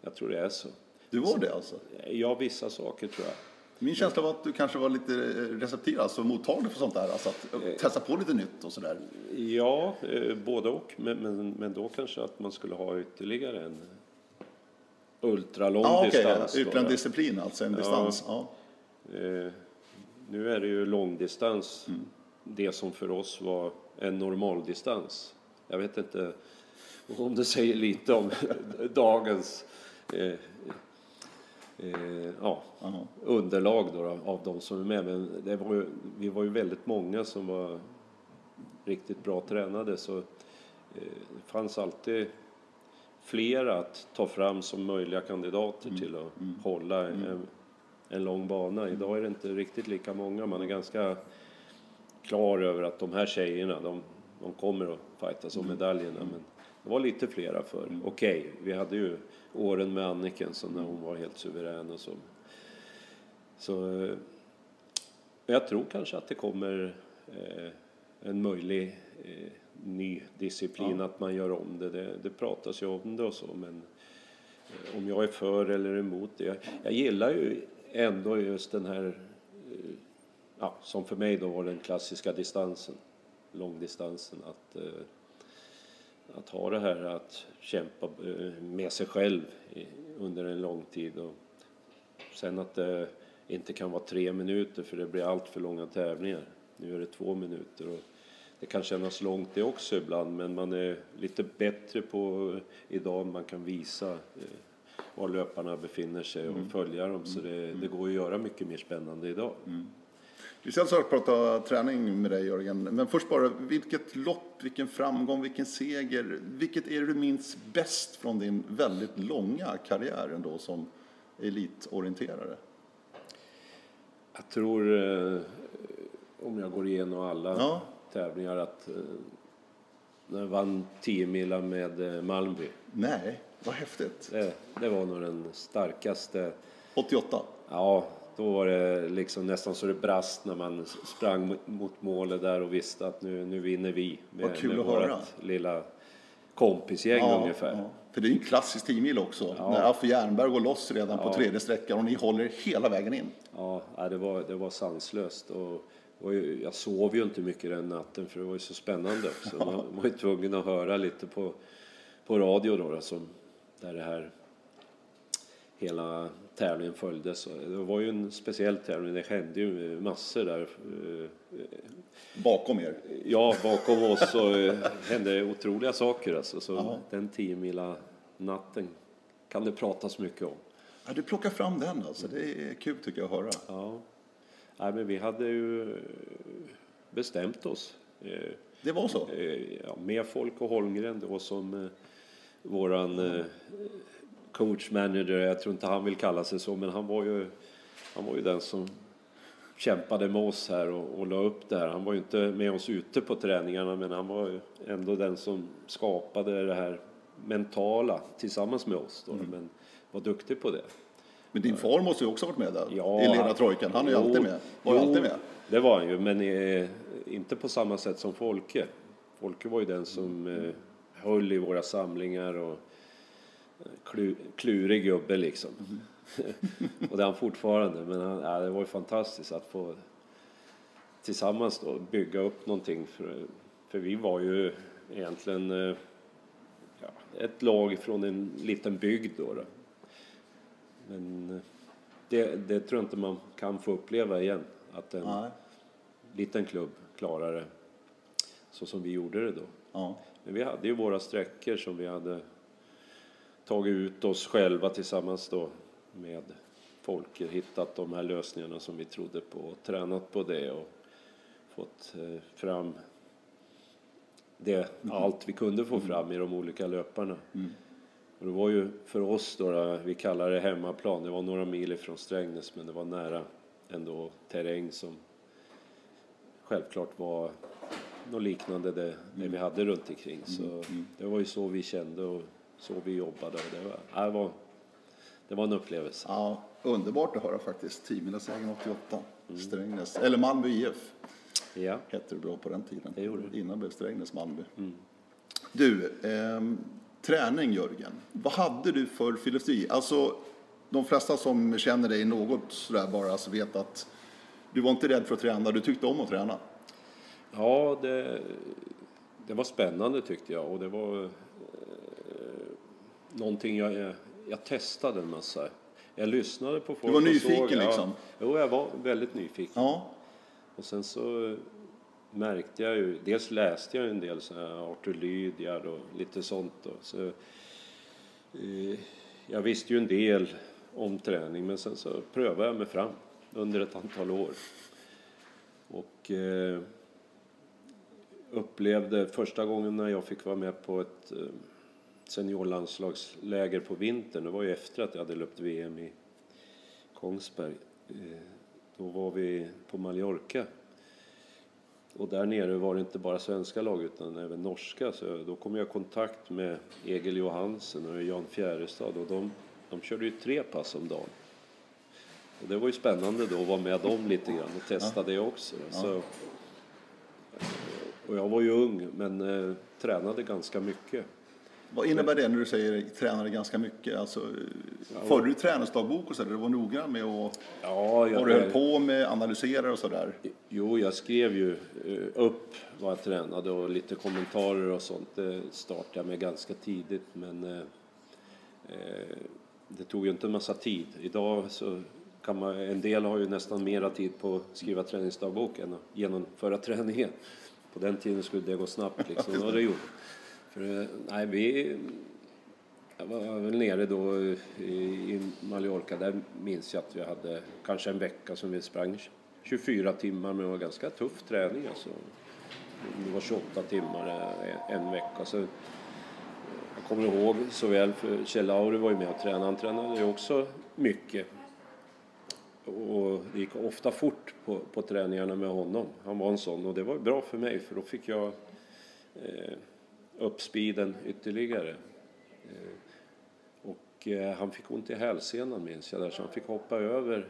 Jag tror det är så. Du var det alltså? Ja, vissa saker tror jag. Min känsla var att du kanske var lite receptiv, alltså mottaglig för sånt där. Alltså att Eh. testa på lite nytt och sådär. Ja, eh, både och. Men, men, men då kanske att man skulle ha ytterligare en ultralång Ja, okej. distans. Ytterligare en disciplin, alltså en distans. Ja. Eh, nu är det ju långdistans, det som för oss var en normaldistans. Jag vet inte om det säger lite om dagens eh, eh, ja, underlag då, av de som är med. Men det var ju, vi var ju väldigt många som var riktigt bra tränade. Så eh, det fanns alltid flera att ta fram som möjliga kandidater till att hålla en, en lång bana. Idag är det inte riktigt lika många. Man är ganska klar över att de här tjejerna, de, de kommer att fightas om medaljerna. Men det var lite flera för. Okej, vi hade ju åren med Anniken så när hon var helt suverän och så. Så eh, jag tror kanske att det kommer eh, en möjlig eh, ny disciplin, att man gör om det. det. Det pratas ju om det och så, men eh, om jag är för eller emot det. Jag, jag gillar ju ändå just den här, eh, ja, som för mig då var den klassiska distansen, långdistansen. Att, eh, att ha det här att kämpa eh, med sig själv under en lång tid. Och sen att det inte kan vara tre minuter för det blir allt för långa tävlingar. Nu är det två minuter och det kan kännas långt det också ibland men man är lite bättre på idag man kan visa var löparna befinner sig och följa dem så det, det går att göra mycket mer spännande idag. Vi ska snart prata träning med dig Jörgen. Men först bara, vilket lopp, vilken framgång, vilken seger. Vilket är det du minns bäst från din väldigt långa karriär ändå som elitorienterare? Jag tror, eh, om jag går igenom alla Ja. tävlingar, att eh, när jag vann 10 mila med eh, Malmby. Nej, vad häftigt. Det, det var nog den starkaste. 88. Ja, då var det liksom nästan så det brast när man sprang mot- målet där och visste att nu, nu vinner vi. Med, Vad kul med att höra. lilla kompisgäng ungefär. ja. För det är ju en klassisk 10 mil också. När Affe Jernberg går loss redan på tredje sträckan och ni håller hela vägen in. Ja, ja, det, var, det var sanslöst. Och, och jag sov ju inte mycket den natten för det var ju så spännande också. Man var ju tvungen att höra lite på, på radio då, då som, där det här hela tävlingen följdes. Det var ju en speciell tävling, det hände ju massor där. Eh, Bakom er. Ja, bakom oss så eh, hände otroliga saker alltså. Så den 10 mila natten kan det pratas mycket om. Ja, du plockar fram den alltså. Det är kul tycker jag att höra. Ja. Nej, men vi hade ju bestämt oss. Eh, Det var så? ja, med Folk och Holmgren då som våran eh, coach manager, jag tror inte han vill kalla sig så, men han var ju, han var ju den som kämpade med oss här och, och la upp det här. Han var ju inte med oss ute på träningarna, men han var ju ändå den som skapade det här mentala tillsammans med oss. Då, Men var duktig på det. Men din far måste ju också ha varit med där Ja, i ledartrojkan. Han är ju alltid med. Var jo, alltid med. Det var han ju, men eh, inte på samma sätt som Folke. Folke var ju den som eh, höll i våra samlingar och eh, klu, klurig gubbe liksom. och det är han fortfarande, men han, ja, det var ju fantastiskt att få tillsammans då bygga upp någonting. För, för vi var ju egentligen eh, ja, ett lag från en liten bygd då. då. Men eh, det, det tror jag inte man kan få uppleva igen. Att en Nej. liten klubb klarar det så som vi gjorde det då. Ja. Vi hade ju våra sträckor som vi hade tagit ut oss själva tillsammans då med Folke, hittat de här lösningarna som vi trodde på och tränat på det och fått eh, fram det, allt vi kunde få fram i de olika löparna. Och det var ju för oss då, vi kallar det hemmaplan, det var några mil ifrån Strängnäs men det var nära ändå terräng som självklart var något liknande det, det vi hade runt omkring. Så det var ju så vi kände och så vi jobbade. Och det, var, det, var, det var en upplevelse. ja, underbart att höra faktiskt. Tiomilsvägen 88, Mm. Strängnäs. Eller Malmö IF Ja. hette det bra på den tiden. Det gjorde det. Innan blev Strängnäs Malmö. Mm. Du, ehm, träning Jörgen. Vad hade du för filosofi? Alltså, de flesta som känner dig något sådär bara alltså vet att du var inte rädd för att träna, du tyckte om att träna. Ja, det, det var spännande tyckte jag och det var eh, någonting jag, jag, testade en massa. Jag lyssnade på folk var och nyfiken, såg, ja. liksom? Jo, jag var väldigt nyfiken. Ja, Och sen så märkte jag ju, dels läste jag en del så här Arthur Lydiard och lite sånt då. Så, eh, jag visste ju en del om träning men sen så prövade jag mig fram under ett antal år. Och eh, upplevde första gången när jag fick vara med på ett eh, seniorlandslagsläger på vintern, det var ju efter att jag hade löpt VM i Kongsberg. Eh, då var vi på Mallorca. Och där nere var det inte bara svenska lag utan även norska. Så då kom jag i kontakt med Egil Johansen och Jan Fjärestad och de, de körde ju tre pass om dagen. Och det var ju spännande då att vara med dem lite grann och testa det också. Så, och jag var ju ung men eh, tränade ganska mycket. vad innebär det när du säger tränade ganska mycket? Alltså, förde du träningsdagbok och sådär? Du var noggrann med att, Ja, jag, vad du höll på med, analysera och sådär? Jo, jag skrev ju eh, upp vad jag tränade och lite kommentarer och sånt. Det startade jag med ganska tidigt men eh, eh, det tog ju inte en massa tid. Idag så kan man, en del har ju nästan mera tid på att skriva träningsdagbok än att genomföra träningen. På den tiden skulle det gå snabbt liksom, det gjorde det. För, eh, nej, vi, jag var väl nere då i, i Mallorca. Där minns jag att vi hade kanske en vecka som vi sprang 24 timmar men det var ganska tuff träning alltså. Det var 28 timmar eh, en vecka. Så jag kommer ihåg så väl för Kjell Auri var ju med och tränade. Han tränade ju också mycket. Och det gick ofta fort på, på träningarna med honom. Han var en sån och det var bra för mig för då fick jag eh, upp speeden ytterligare. Eh, och eh, han fick ont i hälsenan minns jag där så han fick hoppa över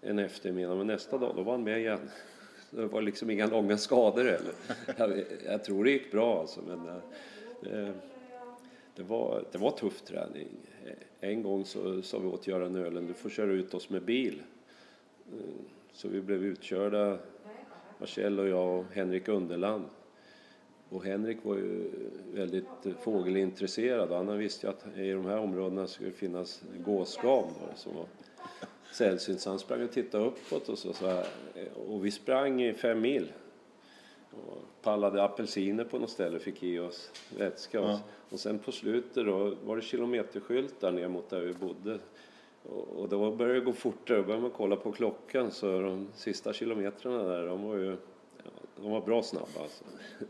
en eftermiddag men nästa dag då var han med igen. Det var liksom inga långa skador heller. Jag, jag tror det gick bra alltså men eh, eh det, var, det var tuff träning. Eh, en gång så sa vi åt Göran Ölen, du får köra ut oss med bil. Eh, så vi blev utkörda, Marcel och jag och Henrik Underland. Och Henrik var ju väldigt eh, fågelintresserad. Han visste ju att i de här områdena skulle det finnas gåsgam som var sällsynt. Så han sprang och tittade uppåt och så. så här. Och vi sprang i fem mil. Och pallade apelsiner på något ställe, fick i oss vätska. Ja. Och sen på slutet då var det kilometerskyltar ner mot där vi bodde. Och, och då började det gå fortare, då började man kolla på klockan så de sista kilometrarna där, de var ju ja, de var bra snabba alltså.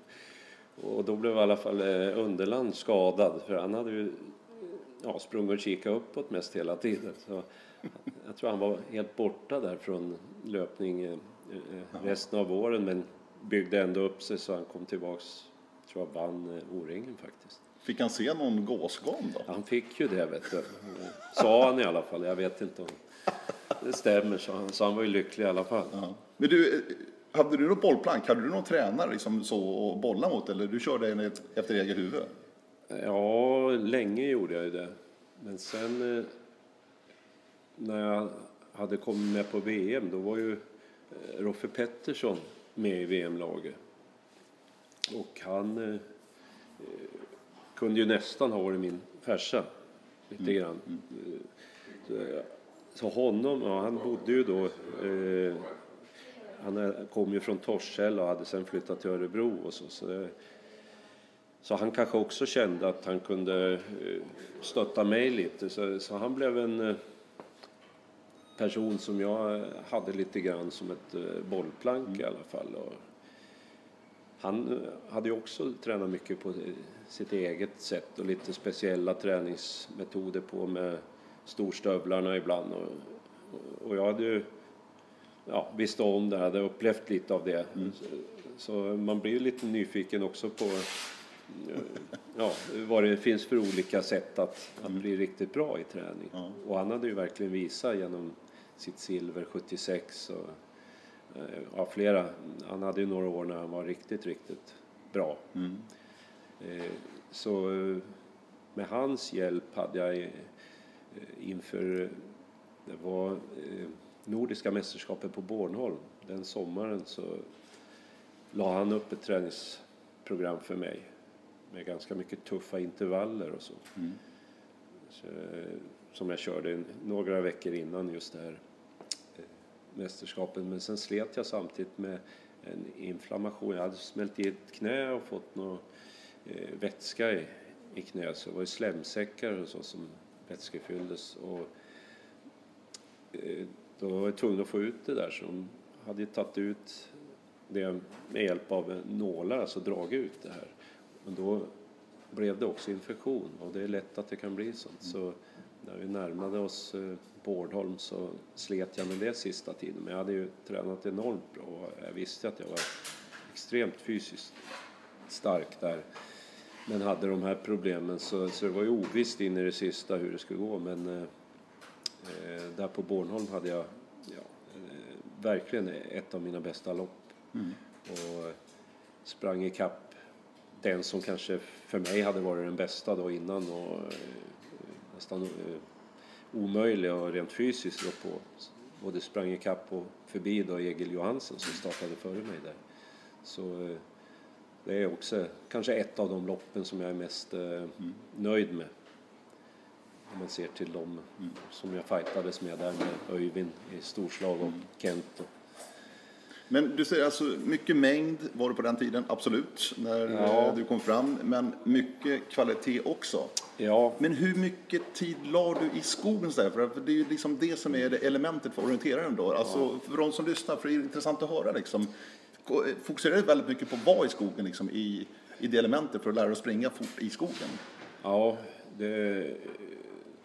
Och då blev i alla fall eh, Underland skadad för han hade ju ja, sprungit och kikat uppåt mest hela tiden. Så jag tror han var helt borta där från löpning eh, eh, resten av våren men byggde ändå upp sig så han kom tillbaks, tror jag vann eh, O-ringen faktiskt. Fick han se någon gåsgam då? Han fick ju det vet du. Sa han i alla fall, jag vet inte om det stämmer så han, så han var ju lycklig i alla fall. Ja. Men du, eh, hade du något bollplank? Hade du någon tränare liksom så att bolla mot eller du körde efter eget huvud? Ja, länge gjorde jag ju det. Men sen eh, när jag hade kommit med på VM då var ju Roffe Pettersson med i VM-laget. Och han eh, eh, kunde ju nästan ha varit min farsa lite grann. Eh, Så, jag- så honom, ja, han bodde ju då eh, han kom ju från Torshälla och hade sen flyttat till Örebro och så. så det, så han kanske också kände att han kunde eh, stötta mig lite. Så, så han blev en eh, person som jag hade lite grann som ett eh, bollplank i alla fall. Och han eh, hade ju också tränat mycket på eh, sitt eget sätt och lite speciella träningsmetoder på med storstövlarna ibland. Och, och- jag hade ju ja, visste om det, hade upplevt lite av det. Så, så man blir ju lite nyfiken också på ja, vad det finns för olika sätt att, att bli riktigt bra i träning. Ja. Och han hade ju verkligen visat genom sitt silver 76 och eh, ja, flera. Han hade ju några år när han var riktigt, riktigt bra. Mm. Eh, Så eh, med hans hjälp hade jag inför, det var Nordiska mästerskapet på Bornholm, den sommaren så la han upp ett träningsprogram för mig med ganska mycket tuffa intervaller och så. Mm. så som jag körde några veckor innan just det här mästerskapen Men sen slet jag samtidigt med en inflammation. Jag hade smält i ett knä och fått någon eh, vätska i, i knät. Så det var ju slemsäckar och så som vätskefylldes. Och, eh, då var jag tvungen att få ut det där. Så de hade ju tagit ut det med hjälp av nålar, alltså dragit ut det här. Men då blev det också infektion och det är lätt att det kan bli sånt. Så när vi närmade oss eh, Bårdholm så slet jag med det sista tiden. Men jag hade ju tränat enormt bra och jag visste att jag var extremt fysiskt stark där. Men hade de här problemen så, så det var ju ovisst in i det sista hur det skulle gå. Men eh, eh, där på Bornholm hade jag ja, eh, verkligen ett av mina bästa lopp. Och sprang i kapp den som kanske för mig hade varit den bästa då innan och eh, nästan eh, omöjlig och rent fysiskt då på. Både sprang i kapp och förbi då Egil Johansson som startade före mig där. Så eh, det är också kanske ett av de loppen som jag är mest eh, nöjd med. Om man ser till dem som jag fightades med där med Öyvind i storslag och Kent. Och, Men du säger alltså mycket mängd var det på den tiden, absolut, när Ja. eh, du kom fram. Men mycket kvalitet också. Ja, Men hur mycket tid la du i skogen? Så där? För det är ju liksom det som är det elementet för orienteraren då. Alltså för de som lyssnar, för det är intressant att höra liksom. Fokuserar du väldigt mycket på att vara i skogen liksom, i, i det elementet för att lära dig att springa fort i skogen? Ja, det,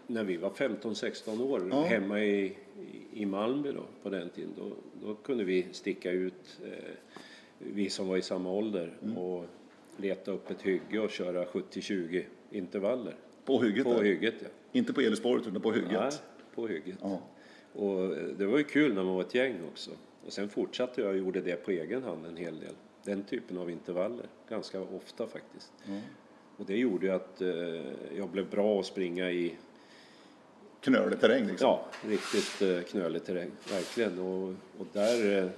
när vi var 15-16 år Ja. hemma i, i- i Malmö då, på den tiden, då, då kunde vi sticka ut, eh, vi som var i samma ålder, Mm. och leta upp ett hygge och köra 70-20 intervaller. På hygget? På där. hygget, ja. Inte på Elisborget utan på hygget? Nej, på hygget. Ja. Och eh, det var ju kul när man var ett gäng också. Och sen fortsatte jag och gjorde det på egen hand en hel del. Den typen av intervaller, ganska ofta faktiskt. Och det gjorde ju att eh, jag blev bra att springa i Knölig terräng liksom? Ja, riktigt eh, knölig terräng, verkligen. Och, och där eh,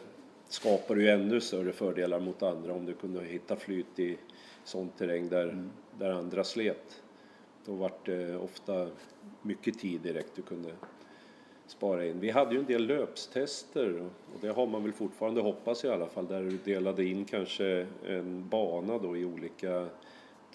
skapar du ju ännu större fördelar mot andra om du kunde hitta flyt i sån terräng där, där andra slet. Då var det ofta mycket tid direkt du kunde spara in. Vi hade ju en del löpstester och det har man väl fortfarande hoppas i alla fall där du delade in kanske en bana då i olika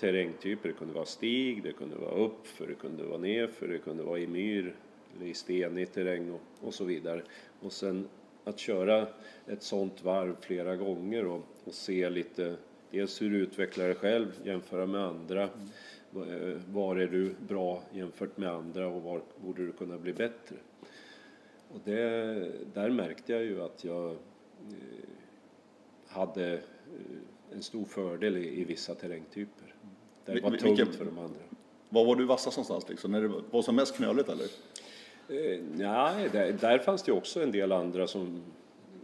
terrängtyper. Det kunde vara stig, det kunde vara uppför, det kunde vara nerför, det kunde vara i myr eller i stenig terräng och, och så vidare. Och sen att köra ett sånt varv flera gånger och, och se lite dels hur du utvecklar dig själv, jämföra med andra. Mm. Var är du bra jämfört med andra och var borde du kunna bli bättre? Och det, där märkte jag ju att jag eh, hade eh, en stor fördel i, i vissa terrängtyper. Det var tungt Vilka, för de andra. Var var du vassast någonstans liksom? När det var som mest knöligt eller? Eh, nej, där, där fanns det också en del andra som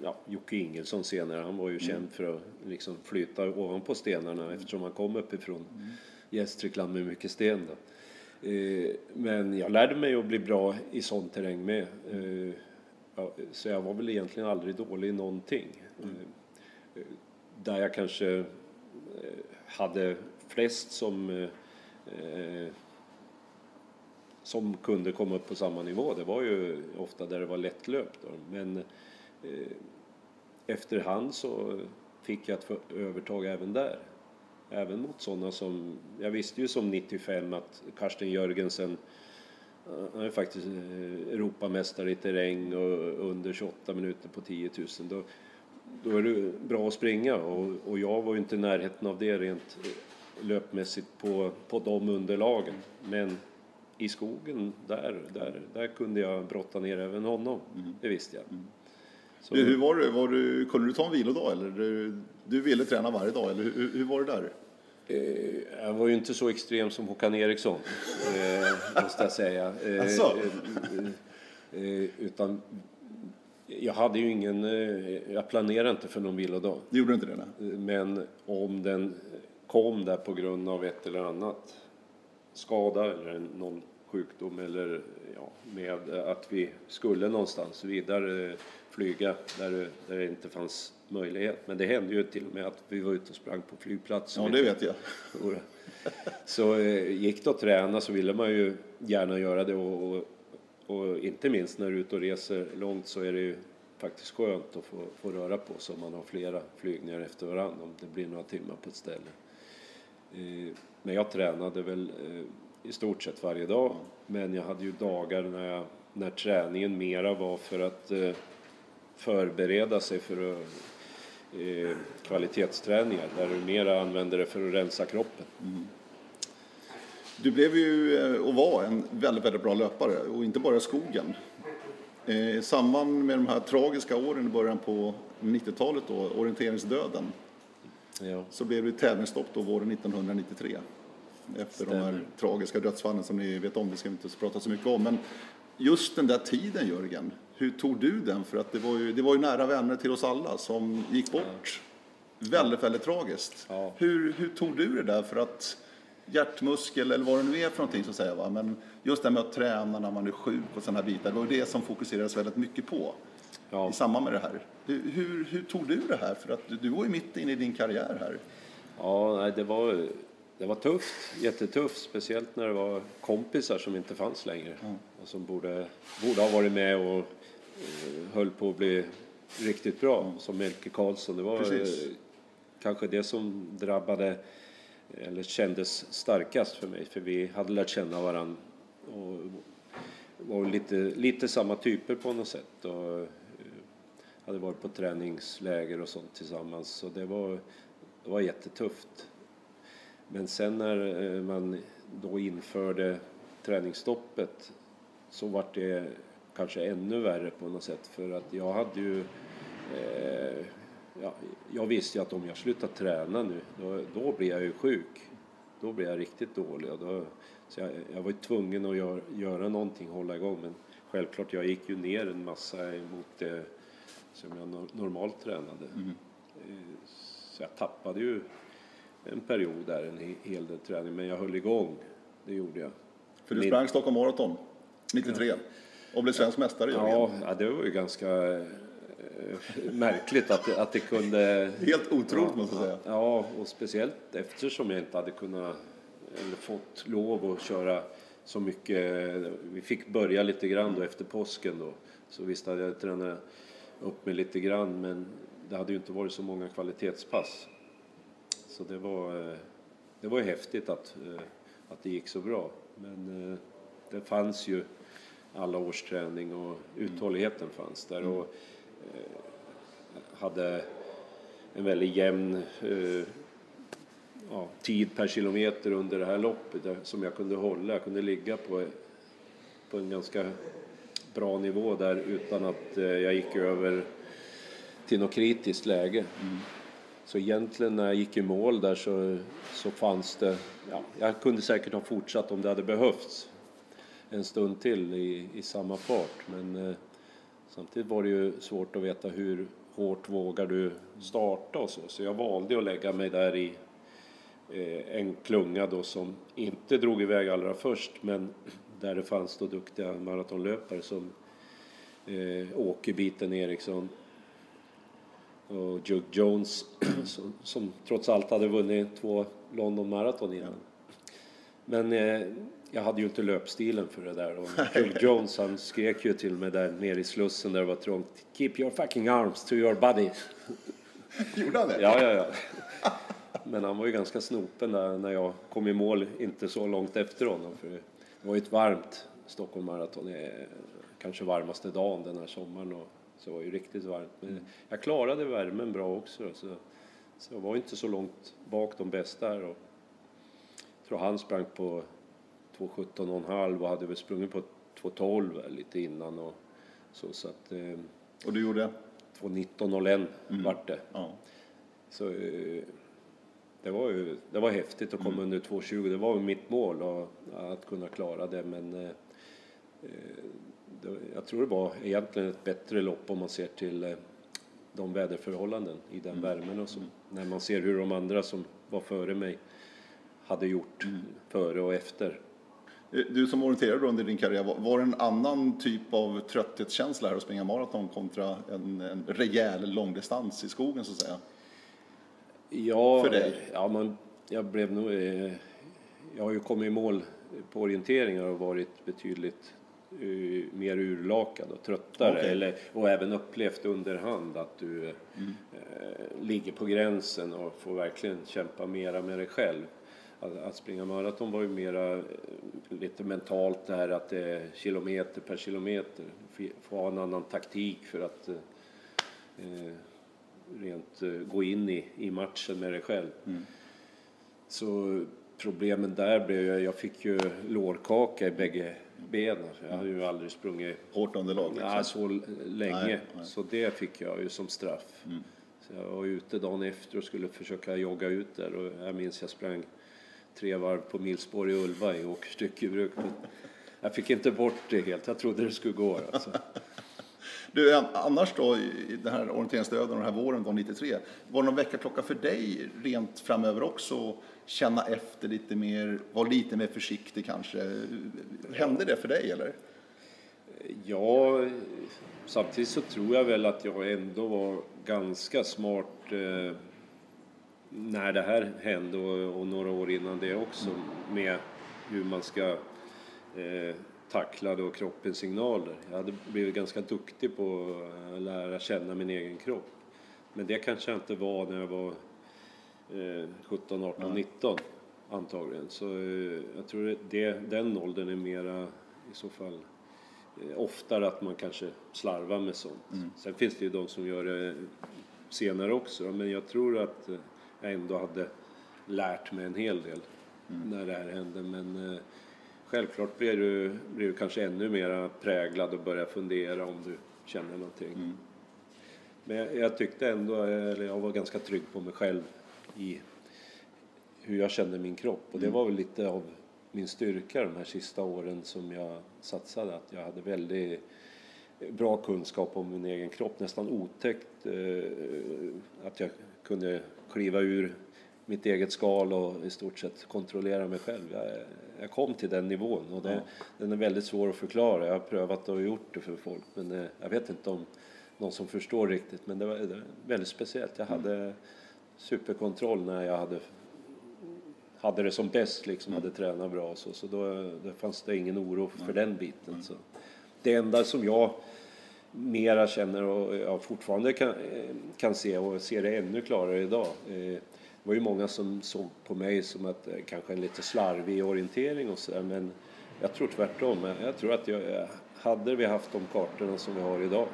ja, Jocke Ingelsson senare, han var ju mm. känd för att liksom flyta ovanpå stenarna eftersom han kom uppifrån mm. Gästrikland med mycket sten. Då. Eh, men jag lärde mig att bli bra i sån terräng med. Eh, så jag var väl egentligen aldrig dålig i någonting. Mm. Eh, där jag kanske hade flest som som kunde komma upp på samma nivå. Det var ju ofta där det var lättlöpt. Men efterhand så fick jag ett övertag även där även mot sådana som, jag visste ju som 95 att Karsten Jörgensen han är faktiskt eh, Europamästare i terräng och under 28 minuter på 10 000. Då, då är det bra att springa och, och jag var ju inte i närheten av det rent eh, löpmässigt på, på de underlagen. Men i skogen, där, där, där kunde jag brotta ner även honom. Mm. Det visste jag. Mm. Så... Hur var det? Var du, kunde du ta en vilodag eller? Du, du ville träna varje dag eller hur, hur var det där? Eh, jag var ju inte så extrem som Håkan Eriksson, eh, måste jag säga. Alltså. Utan jag hade ju ingen, jag planerade inte för någon vilodag. Du gjorde inte det? Nej. Men om den kom där på grund av ett eller annat skada eller någon sjukdom eller ja, med att vi skulle någonstans vidare flyga där det, där det inte fanns möjlighet. Men det hände ju till och med att vi var ute och sprang på flygplatsen. Ja, det vet jag. Så eh, gick det att träna så ville man ju gärna göra det och, och, och, inte minst när du är ute och reser långt så är det ju faktiskt skönt att få, få röra på sig om man har flera flygningar efter varandra om det blir några timmar på ett ställe. Eh, men jag tränade väl eh, i stort sett varje dag men jag hade ju dagar när, jag, när träningen mera var för att förbereda sig för att eh, kvalitetsträningar där du mer använder det för att rensa kroppen. Mm. Du blev ju eh, och var en väldigt, väldigt bra löpare och inte bara i skogen. Eh, I samband med de här tragiska åren i början på 90-talet då, orienteringsdöden, ja. så blev det tävlingsstopp då våren 1993 efter Stämmer. de här tragiska dödsfallen som ni vet om, det ska vi inte prata så mycket om. Men just den där tiden Jörgen, hur tog du den? För att det var ju, det var ju nära vänner till oss alla som gick bort. Ja. Väldigt, väldigt tragiskt. Ja. Hur, hur tog du det där för att hjärtmuskel eller vad det nu är för någonting så att säga. Va? Men just det här med att träna när man är sjuk och sådana här bitar. Det var det som fokuserades väldigt mycket på ja. i samband med det här. Hur, hur, tog du det här? För att du var ju mitt inne i din karriär här. Ja, det var, det var tufft. Jättetufft. Speciellt när det var kompisar som inte fanns längre. Mm. Och som borde, borde ha varit med och höll på att bli riktigt bra, som Melke Karlsson. Det var Precis. Eh, kanske det som drabbade, eller kändes starkast för mig, för vi hade lärt känna varandra och var lite, lite samma typer på något sätt. Och eh, hade varit på träningsläger och sånt tillsammans, så det var, det var jättetufft. Men sen när man då införde träningsstoppet så var det kanske ännu värre på något sätt för att jag hade ju eh, ja, jag visste ju att om jag slutar träna nu då, då blir jag ju sjuk. Då blir jag riktigt dålig. Och då, så jag, jag var ju tvungen att gör, göra någonting, hålla igång. Men självklart, jag gick ju ner en massa mot det som jag normalt tränade. Mm. Eh, så jag tappade ju en period där, en hel del träning. Men jag höll igång, det gjorde jag. För du sprang Stockholm Marathon 93? Ja. Och blev svensk mästare i ja, ja, det var ju ganska eh, märkligt att, att det kunde... Helt otroligt ja, måste jag säga. Ja, och speciellt eftersom jag inte hade kunnat eller fått lov att köra så mycket. Vi fick börja lite grann då efter påsken då. Så visst hade jag tränat upp mig lite grann men det hade ju inte varit så många kvalitetspass. Så det var, eh, det var ju häftigt att, eh, att det gick så bra. Men det fanns ju alla års träning och uthålligheten fanns där. Och, hade en väldigt jämn ja, tid per kilometer under det här loppet som jag kunde hålla. Jag kunde ligga på, på en ganska bra nivå där utan att jag gick över till något kritiskt läge. Mm. Så egentligen när jag gick i mål där så, så fanns det, ja, jag kunde säkert ha fortsatt om det hade behövts en stund till i, i samma fart. Men eh, samtidigt var det ju svårt att veta hur hårt vågar du starta och så. Så jag valde att lägga mig där i eh, en klunga då som inte drog iväg allra först men där det fanns då duktiga maratonlöpare som eh, Åke Biten Eriksson och Jug Jones som, som, trots allt hade vunnit två London Marathon innan. Men eh, jag hade ju inte löpstilen för det där och Jug Jones han skrek ju till mig där nere i slussen där det var trångt Keep your fucking arms to your body. Gjorde han det? Ja, ja, ja. Men han var ju ganska snopen där när jag kom i mål inte så långt efter honom. För det var ju ett varmt Stockholm Marathon, kanske varmaste dagen den här sommaren. Och så det var ju riktigt varmt. Men jag klarade värmen bra också. Så, så jag var inte så långt bak de bästa. Och jag tror han sprang på 2.17,5 och hade väl sprungit på 2.12 lite innan. Och, så, så att, eh, och du gjorde? 2.19,01 mm. vart det. Ja. Så eh, det var ju det var häftigt att komma mm. under 2.20. Det var mitt mål och, att kunna klara det. Men eh, jag tror det var egentligen ett bättre lopp om man ser till de väderförhållanden i den mm. värmen och så. Mm. När man ser hur de andra som var före mig hade gjort mm. före och efter. Eh, du som orienterade under din karriär, var det en annan typ av trötthetskänsla här att springa maraton kontra en, en rejäl långdistans i skogen så att säga? Ja, För dig? ja man, jag blev nog... Eh, jag har ju kommit i mål på orienteringar och varit betydligt uh, mer urlakad och tröttare. Okay. Eller, och även upplevt underhand att du mm. uh, ligger på gränsen och får verkligen kämpa mera med dig själv. Att, att springa maraton var ju mera uh, lite mentalt det här att det är kilometer per kilometer. Få ha en annan taktik för att rent gå in i, i matchen med dig själv. Mm. Så problemen där blev ju, jag fick ju lårkaka i bägge benen. Jag hade ju aldrig sprungit hårt underlag liksom. ja, så länge. Nej, nej. Så det fick jag ju som straff. Mm. Så jag var ute dagen efter och skulle försöka jogga ut där och jag minns jag sprang tre varv på milspår i Ulva i Åkers styckebruk. Jag fick inte bort det helt. Jag trodde det skulle gå. Alltså. Du, annars då, i den här orienteringsdöden och den här våren då, 93, var det någon väckarklocka för dig rent framöver också? Känna efter lite mer, vara lite mer försiktig kanske? Hände det för dig eller? Ja, samtidigt så tror jag väl att jag ändå var ganska smart eh, när det här hände och, och, några år innan det också med hur man ska eh, tackla då kroppens signaler. Jag hade blivit ganska duktig på att lära känna min egen kropp. Men det kanske jag inte var när jag var eh, 17, 18, mm. 19 antagligen. Så eh, jag tror det, den åldern är mera i så fall eh, oftare att man kanske slarvar med sånt. Mm. Sen finns det ju de som gör det senare också men jag tror att eh, jag ändå hade lärt mig en hel del mm. när det här hände. Men eh, självklart blir du, blir du kanske ännu mer präglad och börjar fundera om du känner någonting. Mm. Men jag, jag, tyckte ändå, eller jag var ganska trygg på mig själv i hur jag kände min kropp. Och det mm. var väl lite av min styrka de här sista åren som jag satsade. Att jag hade väldigt bra kunskap om min egen kropp. Nästan otäckt eh, att jag kunde kliva ur mitt eget skal och i stort sett kontrollera mig själv. Jag, jag kom till den nivån och det, ja. den är väldigt svår att förklara. Jag har prövat och gjort det för folk men det, jag vet inte om någon som förstår riktigt men det var, det var väldigt speciellt. Jag hade superkontroll när jag hade hade det som bäst, liksom, hade tränat bra och så. Så då, då fanns det ingen oro för den biten. Så. Det enda som jag mera känner och jag fortfarande kan, eh, kan se och ser det ännu klarare idag. Eh, det var ju många som såg på mig som att eh, kanske en lite slarvig orientering och sådär men jag tror tvärtom. Jag tror att jag, hade vi haft de kartorna som vi har idag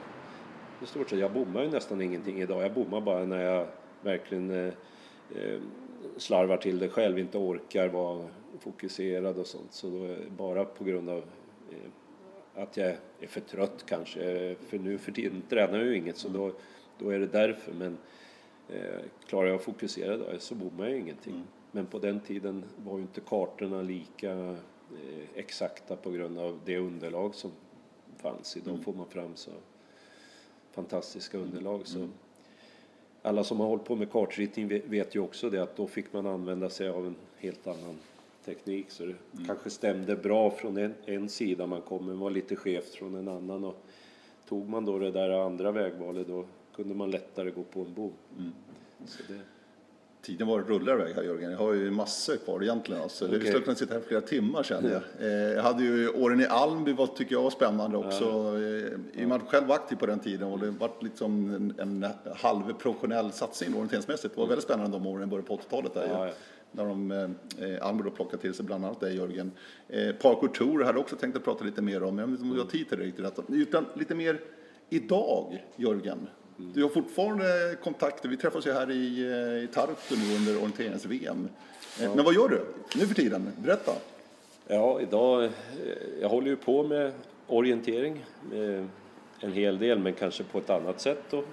i stort sett, jag bommar ju nästan ingenting idag. Jag bommar bara när jag verkligen eh, slarvar till det själv, inte orkar vara fokuserad och sånt. Så då bara på grund av eh, att jag är för trött kanske. För nu för tiden tränar jag ju inget så då, då är det därför. Men eh, klarar jag att fokusera då så bommar jag ingenting. Mm. Men på den tiden var ju inte kartorna lika eh, exakta på grund av det underlag som fanns. Idag mm. får man fram så fantastiska underlag. Så mm. alla som har hållit på med kartritning vet ju också det att då fick man använda sig av en helt annan teknik. Så det mm. kanske stämde bra från en, en sida man kom, men var lite skevt från en annan. Och tog man då det där andra vägvalet då kunde man lättare gå på en bom. Mm. Det, Tiden var rullar iväg här Jörgen. Jag har ju massor kvar egentligen. Alltså. Okay. Vi skulle kunna sitta här flera timmar känner jag. Eh, jag hade ju åren i Almby var, tycker jag var spännande också. Ja. Eh, att själv var aktiv på den tiden och det var liksom en, en halvprofessionell satsning orienteringsmässigt. Det var väldigt spännande de åren i början på 80-talet. Där, ja, ja. När de, eh, Almby då plockade till sig bland annat dig Jörgen. Eh, Parkour Tour hade jag också tänkt att prata lite mer om. Jag vet inte om du har tid till det riktigt. Utan lite mer idag Jörgen. Du har fortfarande kontakter. Vi träffas ju här i, eh, i Tartu nu under orienterings-VM. Eh, ja. Men vad gör du nu för tiden? Berätta. Ja, idag, eh, jag håller ju på med orientering en hel del, men kanske på ett annat sätt då.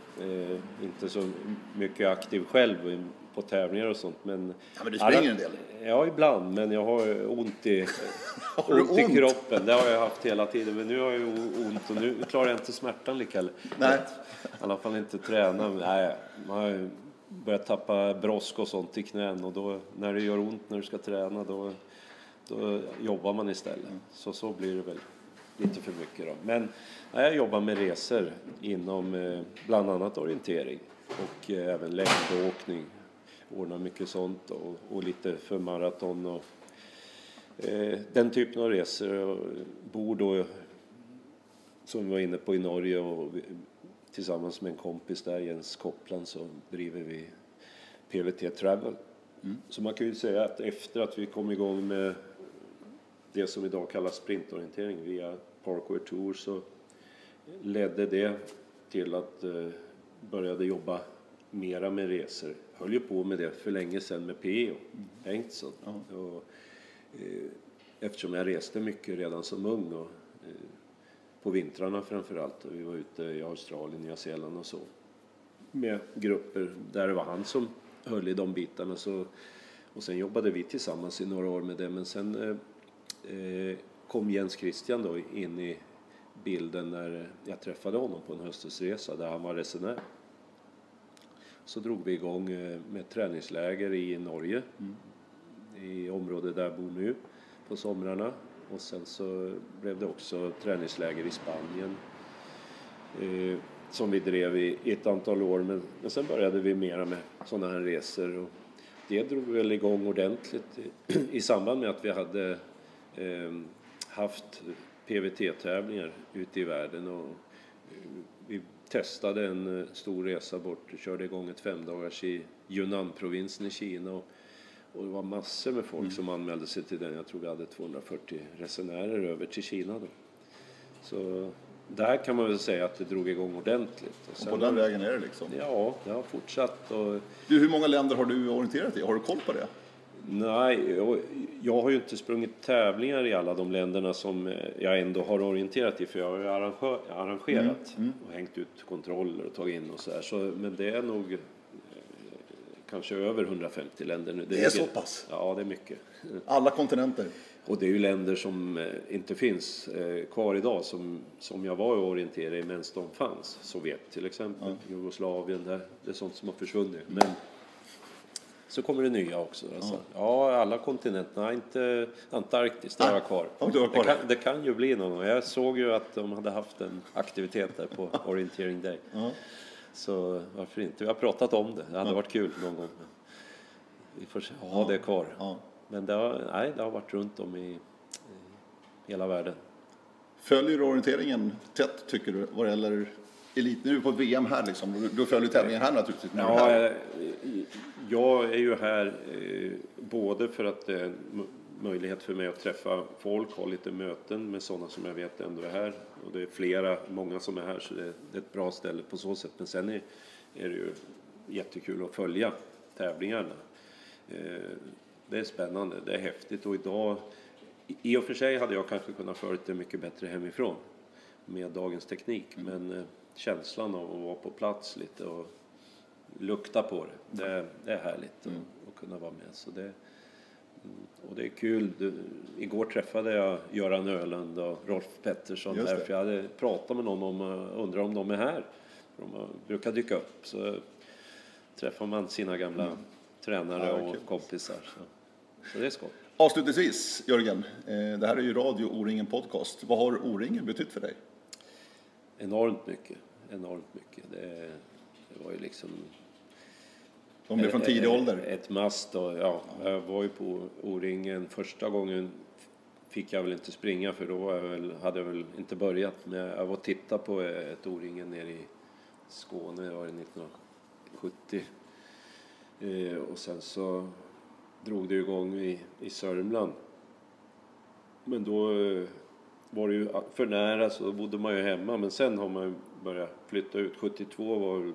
inte så mycket aktiv själv på tävlingar och sånt. Men, ja, men du springer alla, en del? Ja, ibland, men jag har ont i, ont, ont i kroppen. Det har jag haft hela tiden, men nu har jag ont och nu klarar jag inte smärtan lika. Nej. I alla fall inte träna. Nej, man har börjat tappa brosk och sånt i knän och då när det gör ont när du ska träna då, då jobbar man istället. Så så blir det väl lite för mycket då. Men nej, jag jobbar med resor inom eh, bland annat orientering och eh, även längdåkning ordnar mycket sånt och, och lite för maraton och eh, den typen av resor. Och bor då, som vi var inne på, i Norge och vi, tillsammans med en kompis där, Jens Koppland, så driver vi PVT Travel. Mm. Så man kan ju säga att efter att vi kom igång med det som idag kallas sprintorientering via Parkway Tour så ledde det till att eh, började jobba mera med resor. Höll ju på med det för länge sedan med PO Bengtsson. Mm. Och, eh, eftersom jag reste mycket redan som ung och eh, på vintrarna framför allt. Vi var ute i Australien, Nya Zeeland och så. Med grupper där det var han som höll i de bitarna. Så, och sen jobbade vi tillsammans i några år med det. Men sen eh, eh kom Jens Christian då in i bilden när jag träffade honom på en höstesresa där han var resenär så drog vi igång eh, med träningsläger i Norge, mm. i området där jag bor nu, på somrarna. Och sen så blev det också träningsläger i Spanien eh, som vi drev i, ett antal år. Men, men sen började vi mera med sådana här resor. Och det drog väl igång ordentligt i, i samband med att vi hade eh, haft PVT-tävlingar ute i världen. Och, eh, testade en eh, stor resa bort, körde igång ett femdagars i Yunnan-provinsen i Kina. Och, och det var massor med folk mm. som anmälde sig till den. Jag tror vi hade 240 resenärer över till Kina då. Så där kan man väl säga att det drog igång ordentligt. Och, och på den vägen är det liksom? Ja, det har fortsatt. Och... Du, hur många länder har du orienterat i? Har du koll på det? Nej, jag har ju inte sprungit tävlingar i alla de länderna som eh, jag ändå har orienterat i för jag har ju arrangerat mm, mm. och hängt ut kontroller och tagit in och så, här. så Men det är nog eh, kanske över 150 länder nu. Det, det är, är så pass? Ja, det är mycket. Alla kontinenter? Och det är ju länder som eh, inte finns kvar idag som, som jag var och orienterade i medan de fanns. Sovjet till exempel, ja. Jugoslavien, det, det är sånt som har försvunnit. Men så kommer det nya också. Alltså. Ja. ja, alla kontinenterna, inte Antarktis, det har jag kvar. Ja, det, kan, det kan ju bli någon gång. Jag såg ju att de hade haft en aktivitet där på Orienteering Day. Ja. Så varför inte? Vi har pratat om det. Det hade varit kul någon gång. Vi får ha det kvar. Men det har, nej, det har varit runt om i, i hela världen. Följer du orienteringen tätt tycker du vad gäller elit? Nu är du på VM här liksom. Du, du följer tävlingen här naturligtvis. du Ja, här jag är ju här eh, både för att det är en möjlighet för mig att träffa folk, ha lite möten med sådana som jag vet ändå är här. Och det är flera, många som är här så det, det är ett bra ställe på så sätt. Men sen är, är det ju jättekul att följa tävlingarna. Eh, det är spännande, det är häftigt och idag i och för sig hade jag kanske kunnat följt det mycket bättre hemifrån med dagens teknik. Men eh, känslan av att vara på plats lite och lukta på det, det, det är härligt att, att kunna vara med. Så det, mm, och det är kul. Du, igår träffade jag Göran Ölund och Rolf Pettersson där, för jag hade pratat med någon om, eh, undrar om de är här. De har- brukar dyka upp. Så träffar man sina gamla tränare Mm. Ja, och kul. kompisar. Så, så det är skoj. Avslutningsvis, Jörgen. Eh, det här är ju Radio O-ringen Podcast. Vad har O-ringen betytt för dig? Enormt mycket. Enormt mycket. Det, det var ju liksom Det är från tidig ålder. Ett must. Och, ja, jag var ju på O-ringen första gången fick jag väl inte springa för då jag väl, hade jag väl inte börjat. Men jag var och tittade på ett O-ringen nere i Skåne, det var det 1970. Eh, och sen så drog det igång i, i Sörmland. Men då eh, var det ju för nära så då bodde man ju hemma. Men sen har man börjat flytta ut. 72 var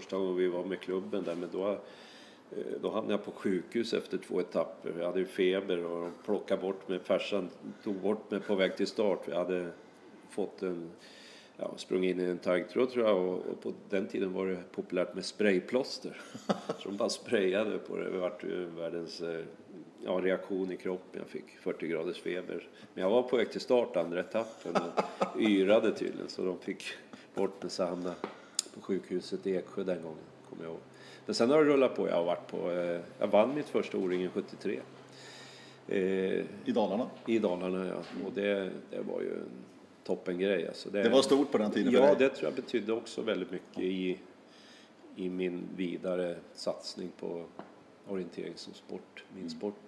första gången vi var med klubben där. Men då, eh, då hamnade jag på sjukhus efter två etapper. Jag hade ju feber och de plockade bort mig. Farsan tog bort mig på väg till start. Jag hade fått en Ja, sprungit in i en taggtråd tror jag och, och på den tiden var det populärt med sprayplåster. Så de bara sprayade på det. Det vart världens eh, ja, reaktion i kroppen. Jag fick 40 graders feber. Men jag var på väg till start andra etappen och yrade tydligen så de fick bort mig så hamnade på sjukhuset i Eksjö den gången. Kommer jag ihåg. Men sen har det rullat på. Jag har varit på, eh, jag vann mitt första O-ringen 73. Eh, I Dalarna. I Dalarna ja. Och det, det var ju en toppengrej alltså. Det var stort på den tiden för Ja, dig. det tror jag betydde också väldigt mycket i, i min vidare satsning på orientering som sport, min sport.